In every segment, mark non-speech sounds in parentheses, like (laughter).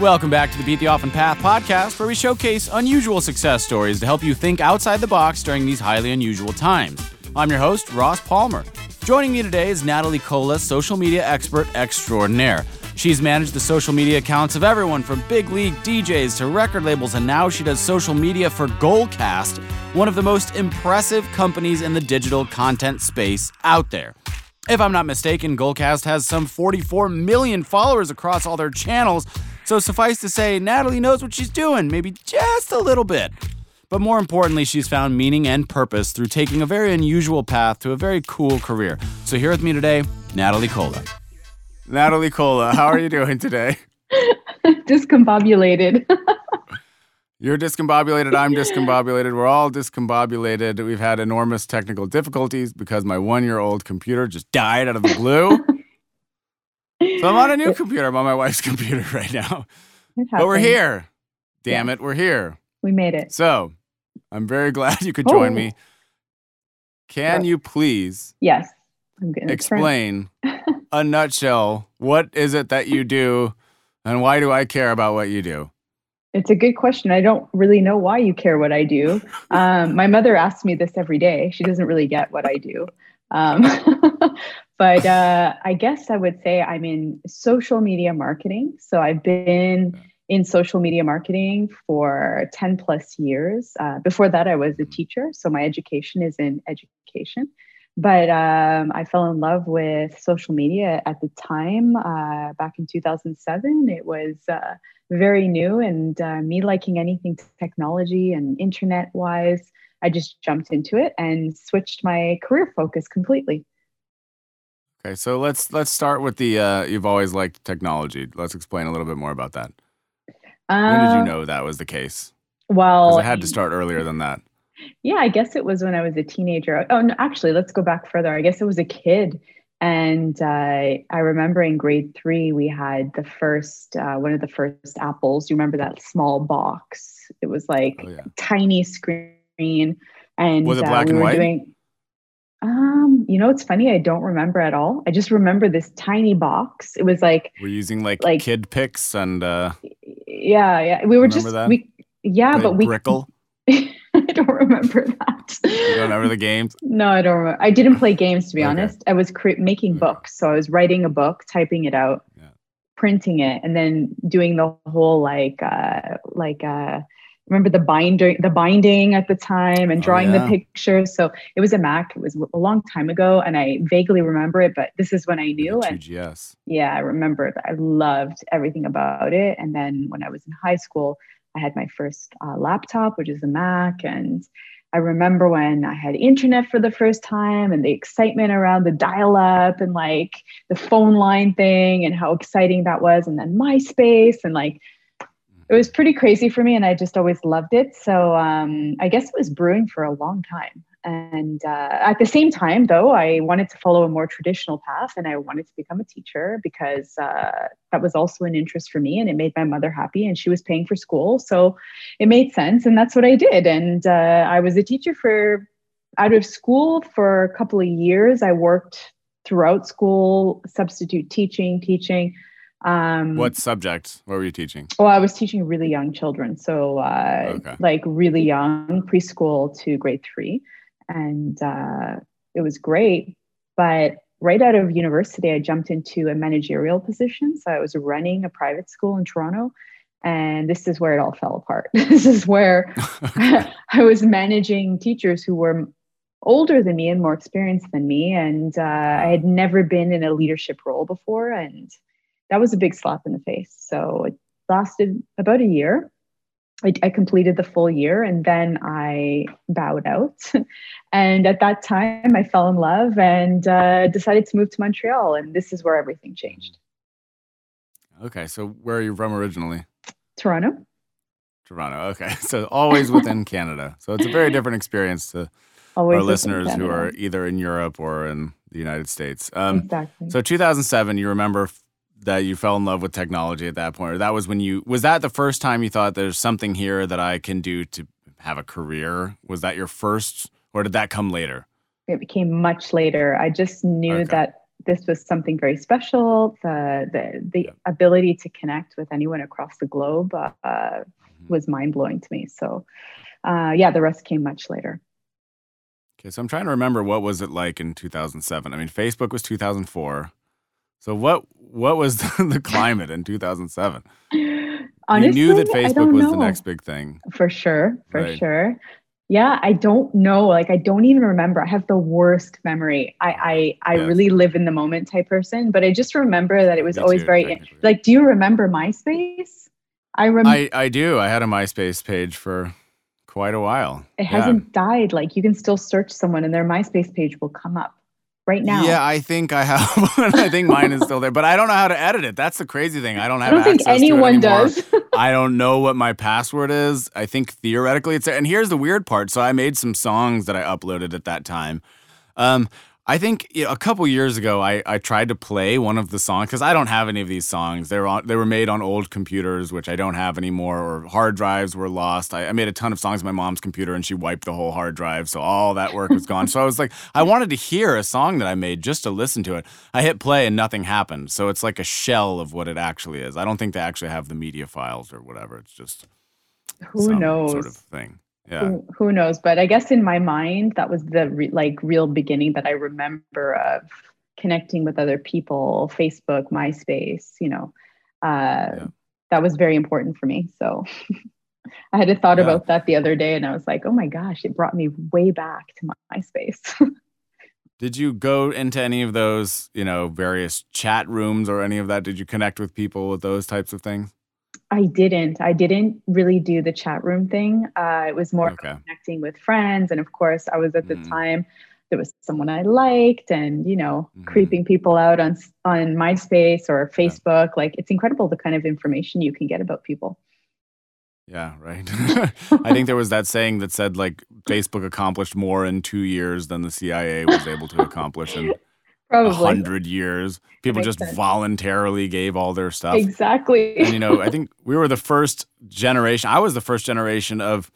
Welcome back to the Beat the Often Path podcast, where we showcase unusual success stories to help you think outside the box during these highly unusual times. I'm your host, Ross Palmer. Joining me today is Natalie Cola, social media expert extraordinaire. She's managed the social media accounts of everyone from big league DJs to record labels, and now she does social media for Goalcast, one of the most impressive companies in the digital content space out there. If I'm not mistaken, Goalcast has some 44 million followers across all their channels, so suffice to say, Natalie knows what she's doing, maybe just a little bit. But more importantly, she's found meaning and purpose through taking a very unusual path to a very cool career. So here with me today, Natalie Cola. Natalie Cola, how are you doing today? (laughs) Discombobulated. (laughs) You're discombobulated, I'm discombobulated, we're all discombobulated. We've had enormous technical difficulties because my one year old computer just died out of the blue. (laughs) So I'm on a (laughs) new computer. I'm on my wife's (laughs) computer right now. But we're here. Damn yeah. it, we're here. We made it. So I'm very (laughs) glad you could join oh. me. Can you please? Yes. explain a nutshell. What is it that you do, and why do I care about what you do? It's a good question. I don't really know why you care what I do. Um, my mother asks me this every day. She doesn't really get what I do. Um, but uh, I guess I would say I'm in social media marketing. So I've been in social media marketing for 10 plus years. Uh, before that, I was a teacher. So my education is in education. But um, I fell in love with social media at the time, uh, back in 2007. It was uh, very new, and uh, me liking anything technology and internet wise, I just jumped into it and switched my career focus completely. Okay, so let's let's start with the uh, you've always liked technology. Let's explain a little bit more about that. Uh, when did you uh, know that was the case? Well, I had to start earlier than that. Yeah, I guess it was when I was a teenager. Oh, no, actually, let's go back further. I guess it was a kid, and uh, I remember in grade three we had the first uh, one of the first apples. You remember that small box? It was like oh, yeah. tiny screen, and was it black uh, we and white? Doing, um, you know, it's funny. I don't remember at all. I just remember this tiny box. It was like we're using like, like Kid Pix and uh yeah, yeah. We were just that? we yeah, but we brickle. (laughs) I don't remember that. You don't remember the games? (laughs) No, I don't remember. I didn't play games to be okay. honest. I was cre- making books, so I was writing a book, typing it out, yeah. printing it, and then doing the whole like uh like uh remember the binding the binding at the time and oh, drawing oh, yeah. the pictures. So it was a mac it was a long time ago and i vaguely remember it but this is when i knew and yes. Yeah i remember that. I loved everything about it. And then when i was in high school i had my first uh, laptop which is a mac and i remember when i had internet for the first time and the excitement around the dial-up and like the phone line thing and how exciting that was and then myspace and like it was pretty crazy for me and i just always loved it. So um, i guess it was brewing for a long time. And uh, at the same time though i wanted to follow a more traditional path and i wanted to become a teacher because uh, that was also an interest for me and it made my mother happy and she was paying for school. So it made sense and that's what i did. And uh, i was a teacher for out of school for a couple of years. I worked throughout school substitute teaching teaching um, what subject? What were you teaching? Well, I was teaching really young children, so uh, okay. like really young, preschool to grade three, and uh, it was great. But right out of university, I jumped into a managerial position. So I was running a private school in Toronto, and this is where it all fell apart. (laughs) this is where (laughs) (laughs) I was managing teachers who were older than me and more experienced than me, and uh, I had never been in a leadership role before, and that was a big slap in the face. So it lasted about a year. I, I completed the full year and then I bowed out. (laughs) and at that time, I fell in love and uh, decided to move to Montreal. And this is where everything changed. Okay. So where are you from originally? Toronto. Toronto. Okay. (laughs) So always within (laughs) Canada. So it's a very different experience to always our listeners who are either in Europe or in the United States. Um, exactly. So 2007, you remember that you fell in love with technology at that point or that was when you was that the first time you thought there's something here that i can do to have a career was that your first or did that come later it became much later i just knew okay. that this was something very special. The the the yeah. ability to connect with anyone across the globe uh, mm-hmm. was mind blowing to me. So, uh, yeah, the rest came much later. Okay, so I'm trying to remember what was it like in 2007. I mean, Facebook was 2004. So what what was (laughs) the climate in 2007? Honestly, you knew that Facebook was the next big thing. For sure, for right. sure. Yeah, I don't know. Like I don't even remember. I have the worst memory. I I, I yes. really live in the moment type person, but I just remember that it was Me always too, very like do you remember MySpace? I remember I, I do. I had a MySpace page for quite a while. It yeah. hasn't died. Like you can still search someone and their MySpace page will come up right now. Yeah, I think I have. (laughs) I think mine is still there, but I don't know how to edit it. That's the crazy thing. I don't have. I don't think anyone does. (laughs) I don't know what my password is. I think theoretically it's there. And here's the weird part. So I made some songs that I uploaded at that time. Um, I think you know, a couple years ago, I, I tried to play one of the songs because I don't have any of these songs. They were on, they were made on old computers, which I don't have anymore, or hard drives were lost. I, I made a ton of songs on my mom's computer, and she wiped the whole hard drive, so all that work was gone. so I was like, (laughs) I wanted to hear a song that I made just to listen to it. I hit play, and nothing happened. So it's like a shell of what it actually is. I don't think they actually have the media files or whatever. It's just who knows sort of thing yeah. Who, who, knows but i guess in my mind that was the re- like real beginning that i remember of connecting with other people facebook myspace you know uh, yeah. that was very important for me so (laughs) i had a thought yeah. about that the other day and i was like oh my gosh it brought me way back to my, myspace (laughs) did you go into any of those you know various chat rooms or any of that did you connect with people with those types of things I didn't. I didn't really do the chat room thing. Uh, it was more okay. connecting with friends, and of course, I was at the mm. time there was someone I liked, and you know, mm. creeping people out on on MySpace or Facebook. Yeah. Like, it's incredible the kind of information you can get about people. Yeah, right. (laughs) I think there was that saying that said like Facebook accomplished more in two years than the CIA was able to accomplish in (laughs) Probably. hundred years. People just sense. voluntarily gave all their stuff. Exactly. and you know, I (laughs) think we were the first generation. I was the first generation of.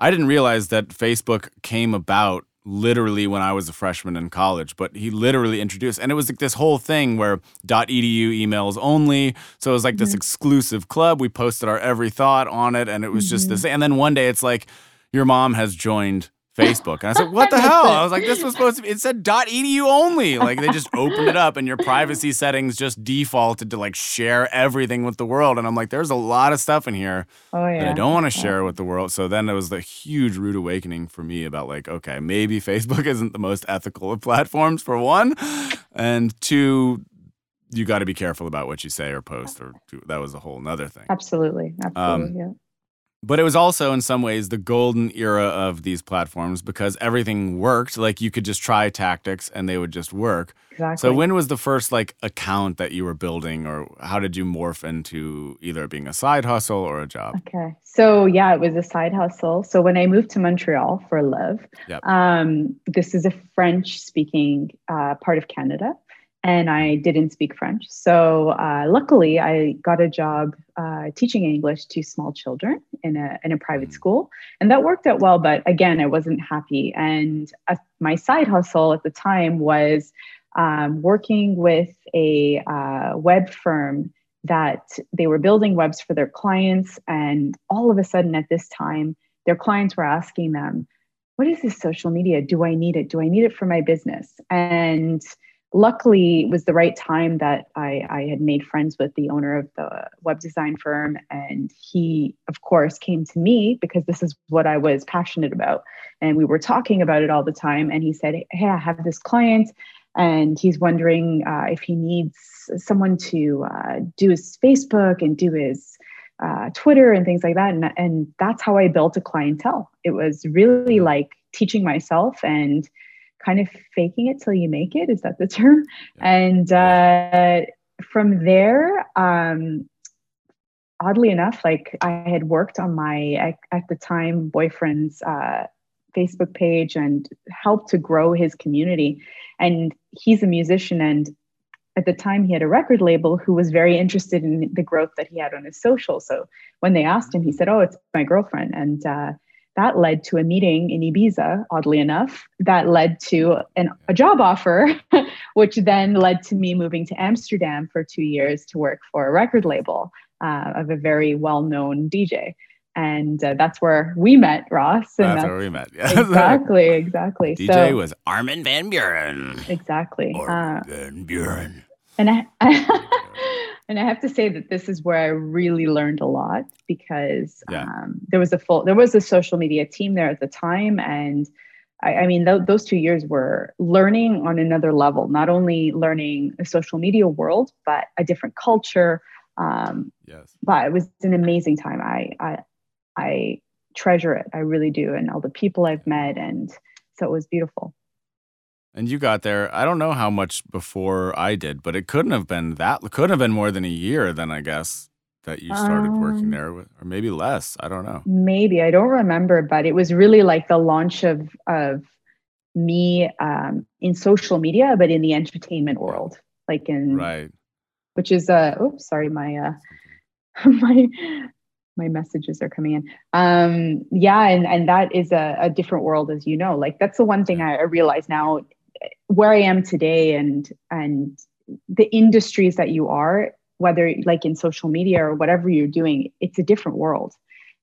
I didn't realize that Facebook came about literally when I was a freshman in college, but he literally introduced, and it was like this whole thing where .edu emails only. So it was like mm-hmm. this exclusive club. We posted our every thought on it, and it was mm-hmm. just this. And then one day, it's like your mom has joined Facebook. And I said, what the hell? I was like, this was supposed to be, it said .edu only. Like they just opened it up and your privacy settings just defaulted to like share everything with the world. And I'm like, there's a lot of stuff in here oh, yeah. that I don't want to share yeah. with the world. So then it was the huge rude awakening for me about like, okay, maybe Facebook (laughs) isn't the most ethical of platforms for one. And two, you got to be careful about what you say or post or that was a whole nother thing. Absolutely. Absolutely. Um, yeah. But it was also, in some ways, the golden era of these platforms because everything worked. Like you could just try tactics and they would just work. Exactly. So when was the first like account that you were building, or how did you morph into either being a side hustle or a job? Okay, so yeah, it was a side hustle. So when I moved to Montreal for Live, yep. um, this is a French-speaking uh, part of Canada and I didn't speak French. So uh, luckily, I got a job uh, teaching English to small children in a in a private mm. school, and that worked out well. But again, I wasn't happy, and uh, my side hustle at the time was um, working with a uh, web firm that they were building webs for their clients, and all of a sudden, at this time, their clients were asking them, "What is this social media? Do I need it? Do I need it for my business?" and luckily it was the right time that I, I had made friends with the owner of the web design firm and he of course came to me because this is what i was passionate about. And we were talking about it all the time and he said hey i have this client and he's wondering uh, if he needs someone to uh, do his facebook and do his uh, twitter and things like that. And, and that's how i built a clientele. It was really like teaching myself and kind of faking it till you make it. Is that the term? Yeah. And uh, from there, um, oddly enough, like I had worked on my at, at the time boyfriend's uh, Facebook page and helped to grow his community. And he's a musician, and at the time he had a record label who was very interested in the growth that he had on his social. So when they asked him, he said, "Oh, it's my girlfriend," and uh, that led to a meeting in Ibiza, oddly enough, that led to an, a job offer, (laughs) which then led to me moving to Amsterdam for two years to work for a record label uh, of a very well known DJ. And uh, that's where we met, Ross. And that's, that's where we met. Yeah. (laughs) Exactly, exactly. DJ so, was Armin van Buuren. Exactly. Armin uh, van Buuren. And I, (laughs) and I have to say that this is where I really learned a lot because yeah. um, there was a full there was a social media team there at the time, and I, I mean th- those two years were learning on another level. Not only learning a social media world, but a different culture. Um, yes. But it was an amazing time. I I I treasure it. I really do, and all the people I've met, and so it was beautiful. And you got there. I don't know how much before I did, but it couldn't have been that. Couldn't have been more than a year. Then I guess that you started um, working there, with, or maybe less. I don't know. Maybe I don't remember, but it was really like the launch of of me um, in social media, but in the entertainment world, like in right, which is uh, oops, sorry, my uh, (laughs) my my messages are coming in. Um, yeah, and and that is a, a different world, as you know. Like that's the one thing I, I realize now where I am today and and the industries that you are, whether like in social media or whatever you're doing, it's a different world.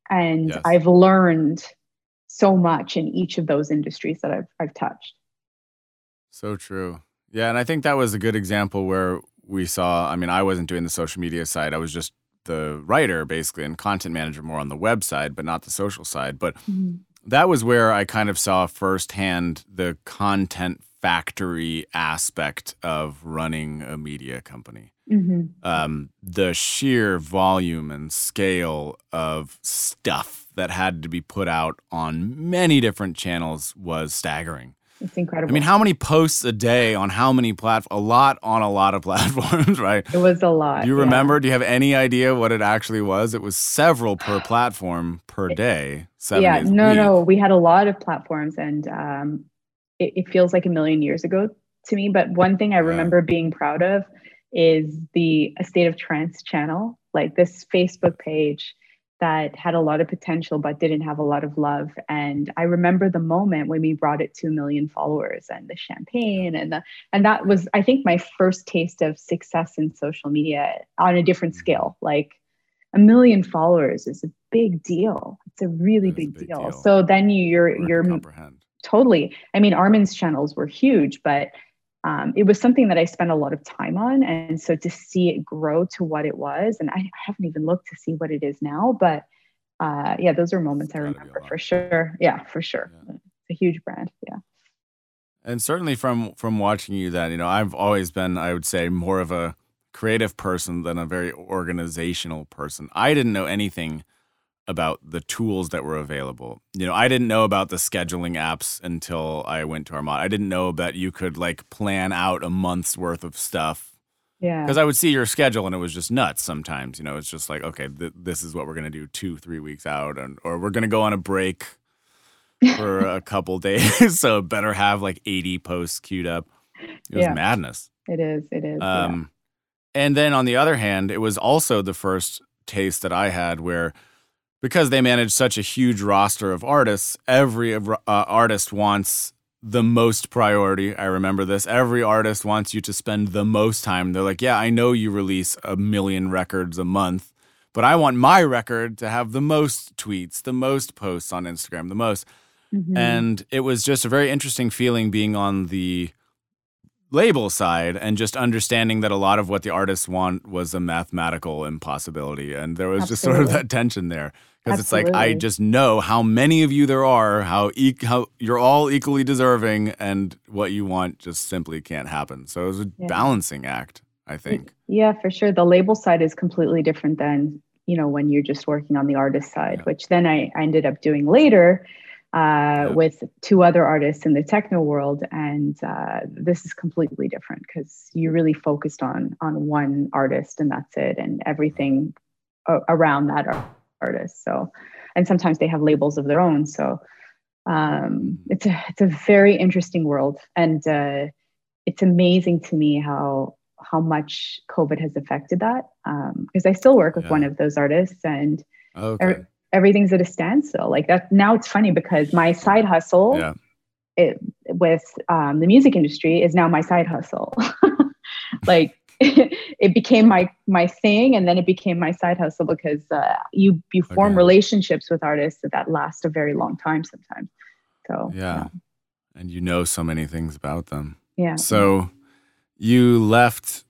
And yes. I've learned so much in each of those industries that I've I've touched. So true. Yeah, and I think that was a good example where we saw, I mean, I wasn't doing the social media side. I was just the writer basically and content manager more on the web side, but not the social side. But mm-hmm. That was where I kind of saw firsthand the content factory aspect of running a media company. Mm-hmm. Um, the sheer volume and scale of stuff that had to be put out on many different channels was staggering. It's incredible. I mean, how many posts a day on how many platforms? A lot on a lot of (laughs) platforms, right? It was a lot. Do you remember? Yeah. Do you have any idea what it actually was? It was several per (gasps) platform per day. yeah, no, no. We had a lot of platforms, and um, it, it, feels like a million years ago to me. But one thing I remember yeah. being proud of is the A State of Trance channel, like this Facebook page that had a lot of potential but didn't have a lot of love. And I remember the moment when we brought it to a million followers and the champagne and the and that was I think my first taste of success in social media on a different mm-hmm. scale. Like a million followers is a big deal. It's a really big, a big deal. deal. So then you, you're you're comprehend totally. I mean, Armin's channels were huge, but um, it was something that I spent a lot of time on. And so to see it grow to what it was, and I haven't even looked to see what it is now, but uh, yeah, those are moments I remember for sure. Yeah, for sure. Yeah. It's a huge brand. Yeah. And certainly from from watching you, that you know, I've always been, I would say, more of a creative person than a very organizational person. I didn't know anything about the tools that were available. You know, I didn't know about the scheduling apps until I went to Armada. I didn't know that you could like plan out a month's worth of stuff. Yeah. Because I would see your schedule and it was just nuts sometimes. You know, it's just like, okay, th- this is what we're going to do two, three weeks out, and, or we're going to go on a break (laughs) for a couple days. (laughs) so better have like 80 posts queued up. It was yeah. madness. It is. It is. Um, yeah. And then on the other hand, it was also the first taste that I had where because they manage such a huge roster of artists, every uh, artist wants the most priority. I remember this. Every artist wants you to spend the most time. They're like, yeah, I know you release a million records a month, but I want my record to have the most tweets, the most posts on Instagram, the most. Mm-hmm. And it was just a very interesting feeling being on the label side and just understanding that a lot of what the artists want was a mathematical impossibility. And there was Absolutely. just sort of that tension there because it's like I just know how many of you there are, how e- how you're all equally deserving, and what you want just simply can't happen. So it was a yeah. balancing act, I think. Yeah, for sure. The label side is completely different than you know when you're just working on the artist side, yeah. which then I, I ended up doing later. Uh, yeah. with two other artists in the techno world, and uh, this is completely different because you really focused on on one artist and that's it, and everything around that artists. So, and sometimes they have labels of their own. So, um, it's a it's a very interesting world, and uh, it's amazing to me how how much COVID has affected that. Um because um, I still work with yeah. one of those artists, and okay. everything's at a standstill. Like that now it's funny because my side hustle Yeah. it, with um, the music industry is now my side hustle. (laughs) like (laughs) it became my my thing, and then it became my side hustle because uh, you you form Okay. relationships with artists that last a very long time sometimes. So Yeah. And you know so many things about them. yeah. So you left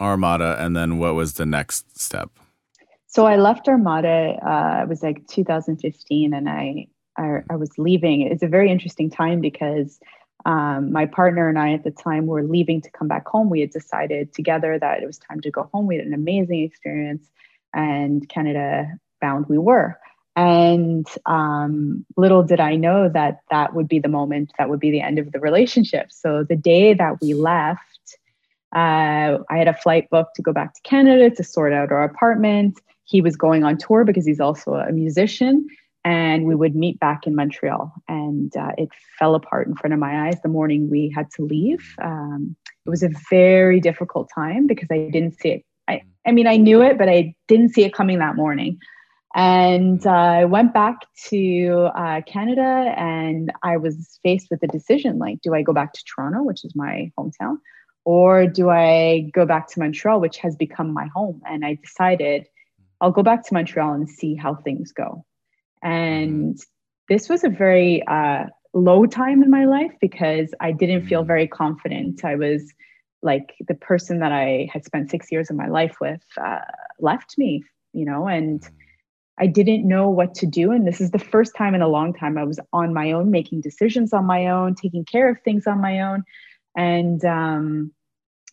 Armada, and then what was the next step? So I left Armada. Uh, it was like 2015, and I, I I was leaving. It's a very interesting time because um, my partner and I at the time were leaving to come back home. We had decided together that it was time to go home. We had an amazing experience, and Canada bound we were. And um, little did I know that that would be the moment that would be the end of the relationship. So the day that we left, uh, I had a flight booked to go back to Canada to sort out our apartment. He was going on tour because he's also a musician, and we would meet back in Montreal. And uh, it fell apart in front of my eyes the morning we had to leave. Um, it was a very difficult time because I didn't see it. I, I mean, I knew it, but I didn't see it coming that morning. And uh, I went back to uh, Canada and I was faced with a decision like, do I go back to Toronto, which is my hometown, or do I go back to Montreal, which has become my home? And I decided I'll go back to Montreal and see how things go. And this was a very uh, low time in my life because I didn't feel very confident. I was like the person that I had spent six years of my life with uh, left me, you know, and I didn't know what to do. And this is the first time in a long time I was on my own, making decisions on my own, taking care of things on my own. And um,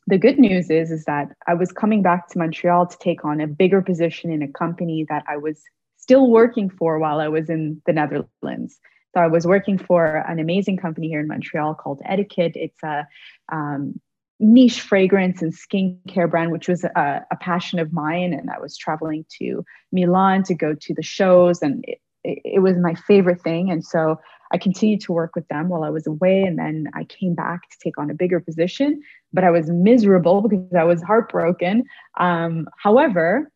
the good news is, is that I was coming back to Montreal to take on a bigger position in a company that I was still working for while I was in the Netherlands. So I was working for an amazing company here in Montreal called Etiket. It's a um, niche fragrance and skincare brand, which was a, a, passion of mine. And I was traveling to Milan to go to the shows, and it, it, was my favorite thing. And so I continued to work with them while I was away. And then I came back to take on a bigger position, but I was miserable because I was heartbroken. Um, however,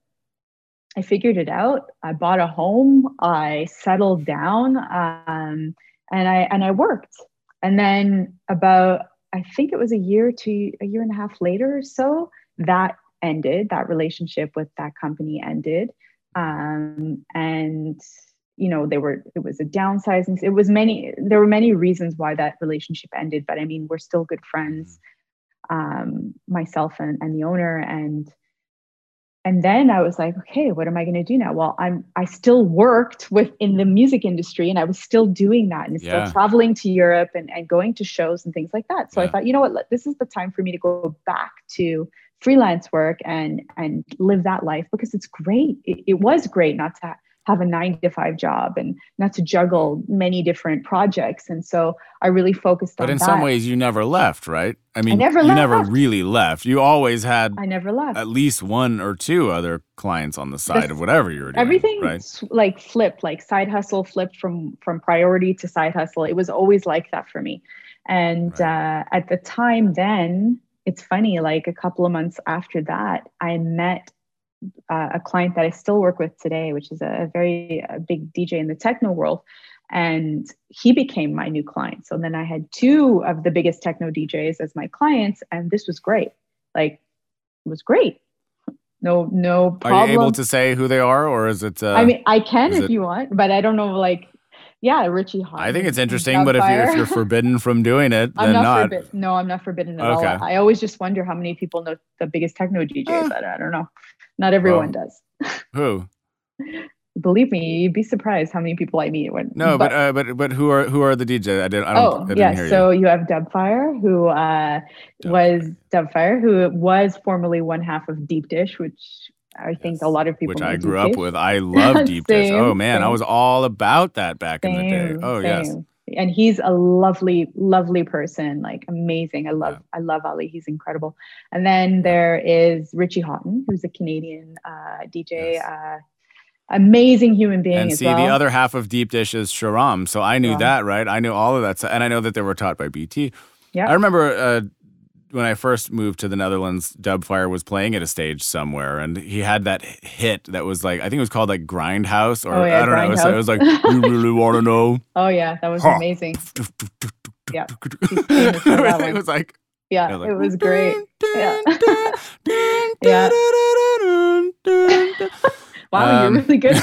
I figured it out. I bought a home. I settled down, um, and I and I worked. And then about I think it was a year to a year and a half later or so that ended. That relationship with that company ended, um, and you know there were it was a downsizing. It was many. There were many reasons why that relationship ended, but I mean we're still good friends, um, myself and, and the owner and and then I was like, okay, what am I going to do now? Well, I'm I still worked with in the music industry and I was still doing that and Yeah. still traveling to Europe and, and going to shows and things like that. So I thought, you know what, this is the time for me to go back to freelance work and and live that life because it's great. It, it was great not to have a nine to five job and not to juggle many different projects. And so I really focused But on But in that. some ways, you never left, right? I mean, never you never really left. You always had I never left. at least one or two other clients on the side This- of whatever you were doing. everything right? like flipped like side hustle flipped from from priority to side hustle it was always like that for me and uh, at the time then it's funny like a couple of months after that i met uh, a client that i still work with today which is a very uh big dj in the techno world and he became my new client so then i had two of the biggest techno djs as my clients and this was great like it was great no no problem. Are you able to say who they are, or is it? Uh, I mean, I can if it- you want, but I don't know. Like, yeah, Richie. I think it's interesting, but if you're, if you're (laughs) forbidden from doing it, I'm then not, not. forbidden. No, I'm not forbidden at Okay. all. I always just wonder how many people know the biggest techno DJs. Eh. I, I don't know. Not everyone Well, does. (laughs) Who? Believe me, you'd be surprised how many people I meet. When No, but uh, but but who are who are the DJs? I didn't. I don't. oh I yeah, so you. have Dubfire, who uh, was Dubfire, who was formerly one half of Deep Dish, which I think a lot of people Which I grew up Dish. with. I (laughs) love Deep Dish. Oh man, I was all about that back in the day. Same, Oh yes. And he's a lovely, lovely person, like amazing. I love, Yeah. I love Ali. He's incredible. And then there is Richie Hawtin, who's a Canadian uh, DJ, Yes. uh, amazing human being And see, well. the other half of Deep Dish is Sharam. So I knew Sharam. that, right? I knew all of that. And I know that they were taught by BT. Yeah. I remember uh, when I first moved to the Netherlands, Dubfire was playing at a stage somewhere, and he had that hit that was like I think it was called like Grindhouse, or Oh, yeah, I don't know. It was, it was like you really want to know. (laughs) Oh yeah, that was Huh. amazing. (laughs) Yeah, (laughs) it famous for that one. was like Yeah, was like, it was great. Yeah. yeah. Wow, Um, you're really good.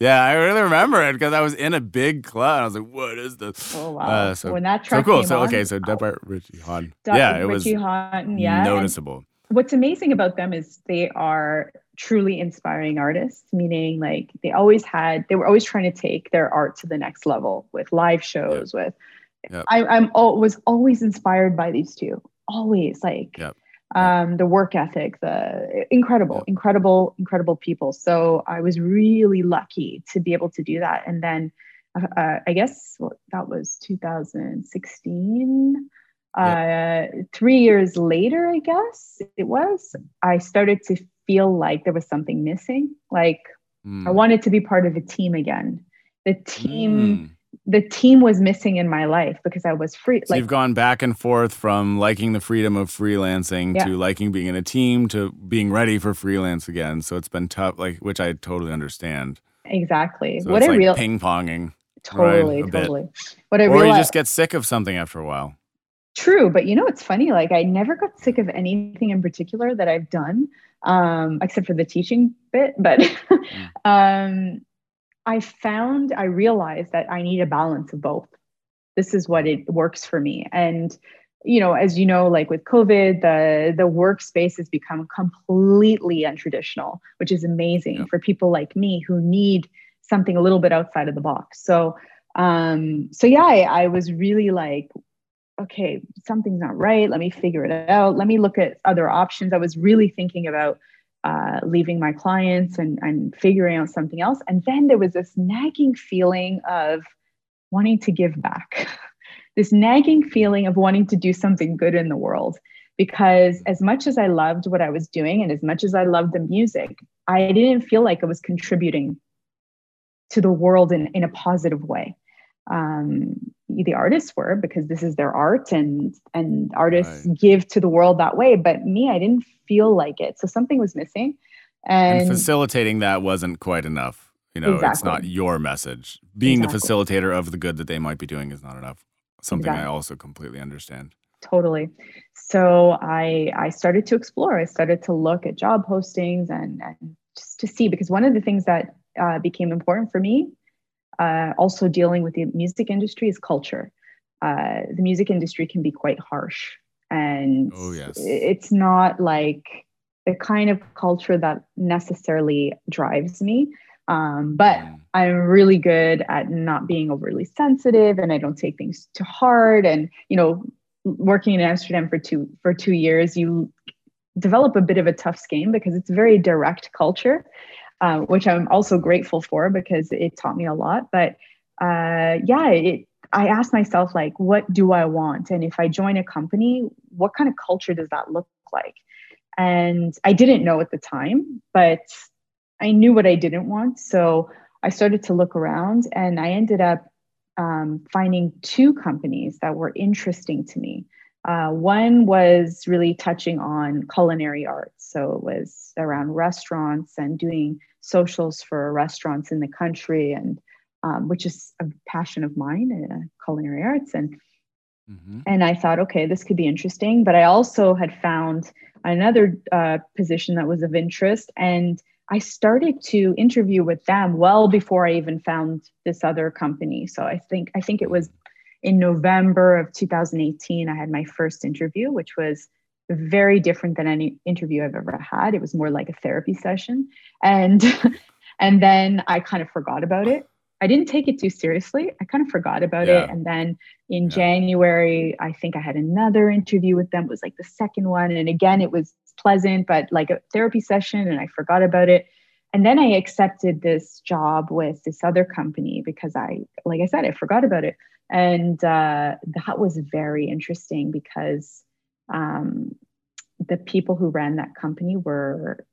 Yeah, I really remember it because I was in a big club. I was like, "What is this?" Oh wow! Uh, so- when that So track cool. came So on, okay, so wow. Dubfire Richie Hawtin. Yeah, it was Richie Hawtin, yeah. and noticeable. What's amazing about them is they are truly inspiring artists. Meaning, like they always had, they were always trying to take their art to the next level with live shows. With, Yep. I, I'm al- was always inspired by these two. Always like. Yep. Um, the work ethic, the incredible, incredible, incredible people. So I was really lucky to be able to do that. And then uh, uh, I guess what, that was 2016. Uh, three years later, I guess it was, I started to feel like there was something missing. Like Mm. I wanted to be part of a team again. The team, Mm. The team was missing in my life because I was free. So like you've gone back and forth from liking the freedom of freelancing Yeah. to liking being in a team to being ready for freelance again. So it's been tough, like which I totally understand. exactly So what it's I like real ping ponging, totally, a bit. totally. What I or you just get sick of something after a while. True, but you know it's funny. Like I never got sick of anything in particular that I've done, um, except for the teaching bit. But (laughs) um, I found I realized that I need a balance of both. This is what it works for me, and you know, as you know, like with COVID, the the workspace has become completely untraditional, which is amazing Yep. for people like me who need something a little bit outside of the box. So, um, so yeah, I, I was really like okay, something's not right. Let me figure it out. Let me look at other options. I was really thinking about uh, leaving my clients and, and figuring out something else. And then there was this nagging feeling of wanting to give back, (laughs) this nagging feeling of wanting to do something good in the world. Because as much as I loved what I was doing and as much as I loved the music, I didn't feel like I was contributing to the world in, in a positive way. Um, the artists were because this is their art and and artists Right. give to the world that way but me i didn't feel like it so something was missing And, and, facilitating that wasn't quite enough. You know, it's not your message. Being the facilitator of the good that they might be doing is not enough. Something I also completely understand. totally so i i started to explore i started to look at job postings and, and just to see because one of the things that uh, became important for me uh, also dealing with the music industry is culture uh, the music industry can be quite harsh and Oh, yes. it's not like the kind of culture that necessarily drives me um, but Mm. I'm really good at not being overly sensitive and I don't take things too hard. And, you know, working in Amsterdam for two for two years, you develop a bit of a tough skin because it's very direct culture, uh, which I'm also grateful for because it taught me a lot. But uh, yeah, it, I asked myself like, what do I want? And if I join a company, what kind of culture does that look like? And I didn't know at the time, but I knew what I didn't want. So I started to look around and I ended up um, finding two companies that were interesting to me. Uh, one was really touching on culinary arts. So it was around restaurants and doing socials for restaurants in the country, and um, which is a passion of mine, uh, culinary arts. And mm-hmm. and I thought, okay, this could be interesting. But I also had found another uh, position that was of interest, and I started to interview with them well before I even found this other company. So I think I think it was in November of 2018. I had my first interview, which was very different than any interview I've ever had. It was more like a therapy session, and (laughs) and then I kind of forgot about it. I didn't take it too seriously. I kind of forgot about Yeah. it, and then in Yeah. January, I think I had another interview with them. It was like the second one. And again, it was pleasant, but like a therapy session, and I forgot about it. And then I accepted this job with this other company because I, like I said, I forgot about it. And uh, that was very interesting because um, the people who ran that company were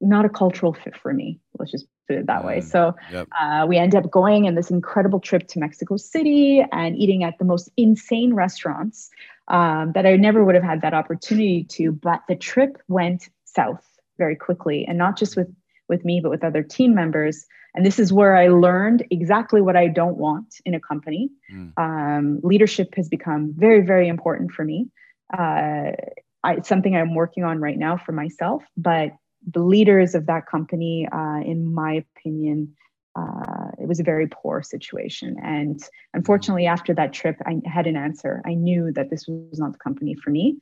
not a cultural fit for me. Let's just put it that way. Mm. So Yep. uh, we ended up going on this incredible trip to Mexico City and eating at the most insane restaurants. um, that I never would have had that opportunity to. But the trip went south very quickly, and not just with with me, but with other team members. And this is where I learned exactly what I don't want in a company. Mm. Um, leadership has become very, very important for me. Uh, I, it's something I'm working on right now for myself, but the leaders of that company, uh, in my opinion, uh, it was a very poor situation. And unfortunately, after that trip, I had an answer. I knew that this was not the company for me.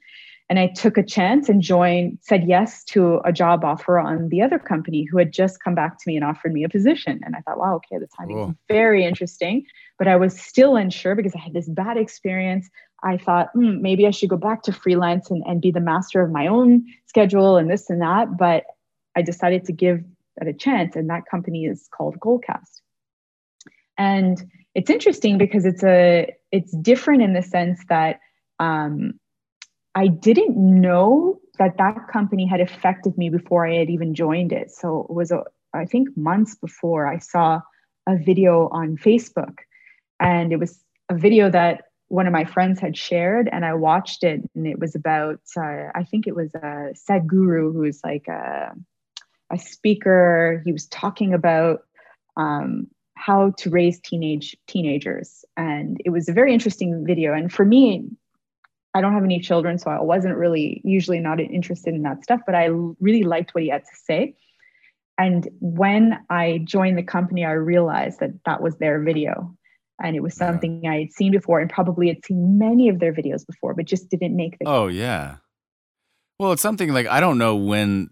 And I took a chance and joined, said yes to a job offer on the other company who had just come back to me and offered me a position. And I thought, wow, okay, the timing cool. is very interesting. But I was still unsure because I had this bad experience. I thought mm, maybe I should go back to freelance and, and be the master of my own schedule and this and that. But I decided to give that a chance. And that company is called Goalcast. And it's interesting because it's a it's different in the sense that um, I didn't know that that company had affected me before I had even joined it. So it was, a, I think, months before I saw a video on Facebook. And it was a video that one of my friends had shared, and I watched it. And it was about, uh, I think it was a Sadhguru, who is like a, a speaker. He was talking about um, how to raise teenage teenagers and it was a very interesting video and for me I don't have any children, so I wasn't really usually not interested in that stuff, but I really liked what he had to say. And when I joined the company, I realized that that was their video. And it was something I had seen before and probably had seen many of their videos before, but just didn't make the. Oh, yeah. Well, it's something like I don't know when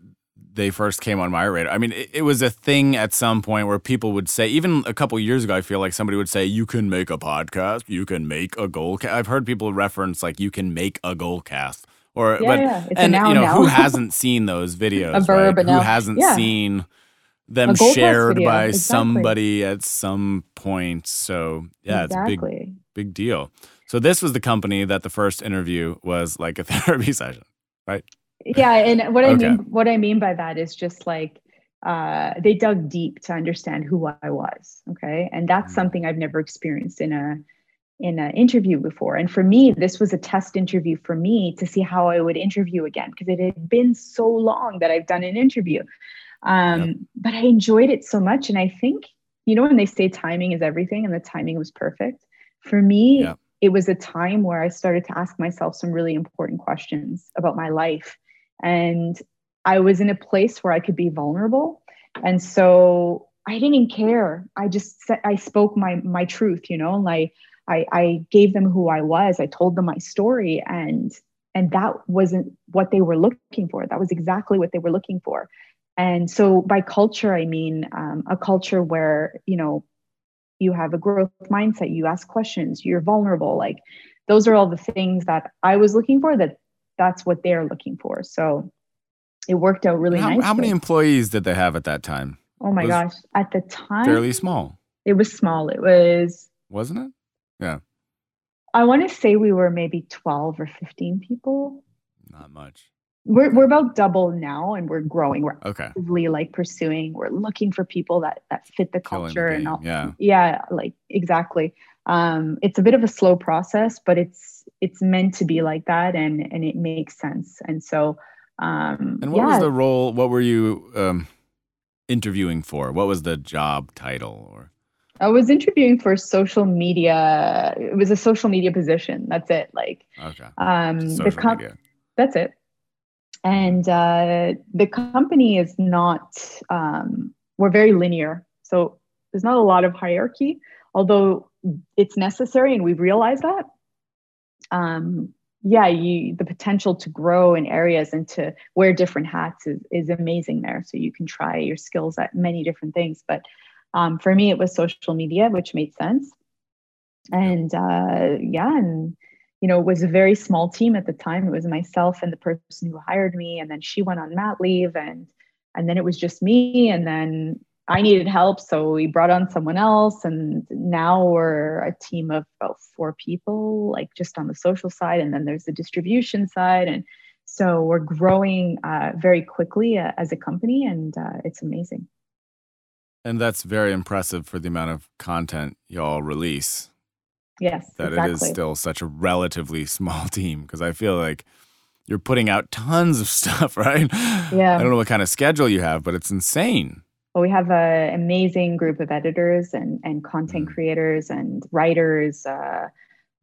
they first came on my radar. I mean, it, it, was a thing at some point where people would say, even a couple years ago, I feel like somebody would say, "You can make a podcast, you can make a goal." Ca-. I've heard people reference like, "You can make a goal cast," or yeah, but yeah. and you know now. who (laughs) hasn't seen those videos? a verb, right? Who hasn't yeah. seen them shared by exactly. somebody at some point? So yeah, exactly. it's a big big deal. So this was the company that the first interview was like a (laughs) therapy session, right? Yeah and what i mean what i mean by that is just like uh, they dug deep to understand who i was okay and that's mm-hmm. something i've never experienced in a in an interview before and for me this was a test interview for me to see how i would interview again because it had been so long that i've done an interview um, yep. but i enjoyed it so much and i think you know when they say timing is everything and the timing was perfect for me yep. it was a time where i started to ask myself some really important questions about my life and I was in a place where I could be vulnerable. And so I didn't care. I just I spoke my my truth, you know, and like I, I gave them who I was. I told them my story and and that wasn't what they were looking for. That was exactly what they were looking for. And so by culture, I mean um, a culture where, you know, you have a growth mindset, you ask questions, you're vulnerable. Like those are all the things that I was looking for that that's what they're looking for. So it worked out really how, nice. How many employees did they have at that time? Oh my gosh. At the time, fairly small. It was small. It was, wasn't it? Yeah. I want to say we were maybe 12 or 15 people. Not much. We're, we're about double now and we're growing. We're okay. actively like pursuing, we're looking for people that, that fit the culture the and all. Yeah. Yeah. Like exactly. Um, it's a bit of a slow process, but it's, it's meant to be like that and and it makes sense. And so um and what yeah. was the role what were you um interviewing for? What was the job title or? I was interviewing for social media it was a social media position that's it like okay. um social the com- media. that's it. And uh the company is not um we're very linear so there's not a lot of hierarchy although it's necessary and we've realized that um, yeah, you the potential to grow in areas and to wear different hats is, is amazing there. So you can try your skills at many different things. But um, for me, it was social media, which made sense. And uh, yeah, and you know, it was a very small team at the time. It was myself and the person who hired me, and then she went on mat leave, and and then it was just me, and then I needed help, so we brought on someone else, and now we're a team of about four people, like just on the social side, and then there's the distribution side, and so we're growing uh, very quickly uh, as a company, and uh, it's amazing. And that's very impressive for the amount of content y'all release. Yes, that exactly. it is still such a relatively (laughs) small team because I feel like you're putting out tons of (laughs) stuff, right? Yeah. I don't know what kind of schedule you have, but it's insane. Well, we have an amazing group of editors and, and content Mm. creators and writers, uh,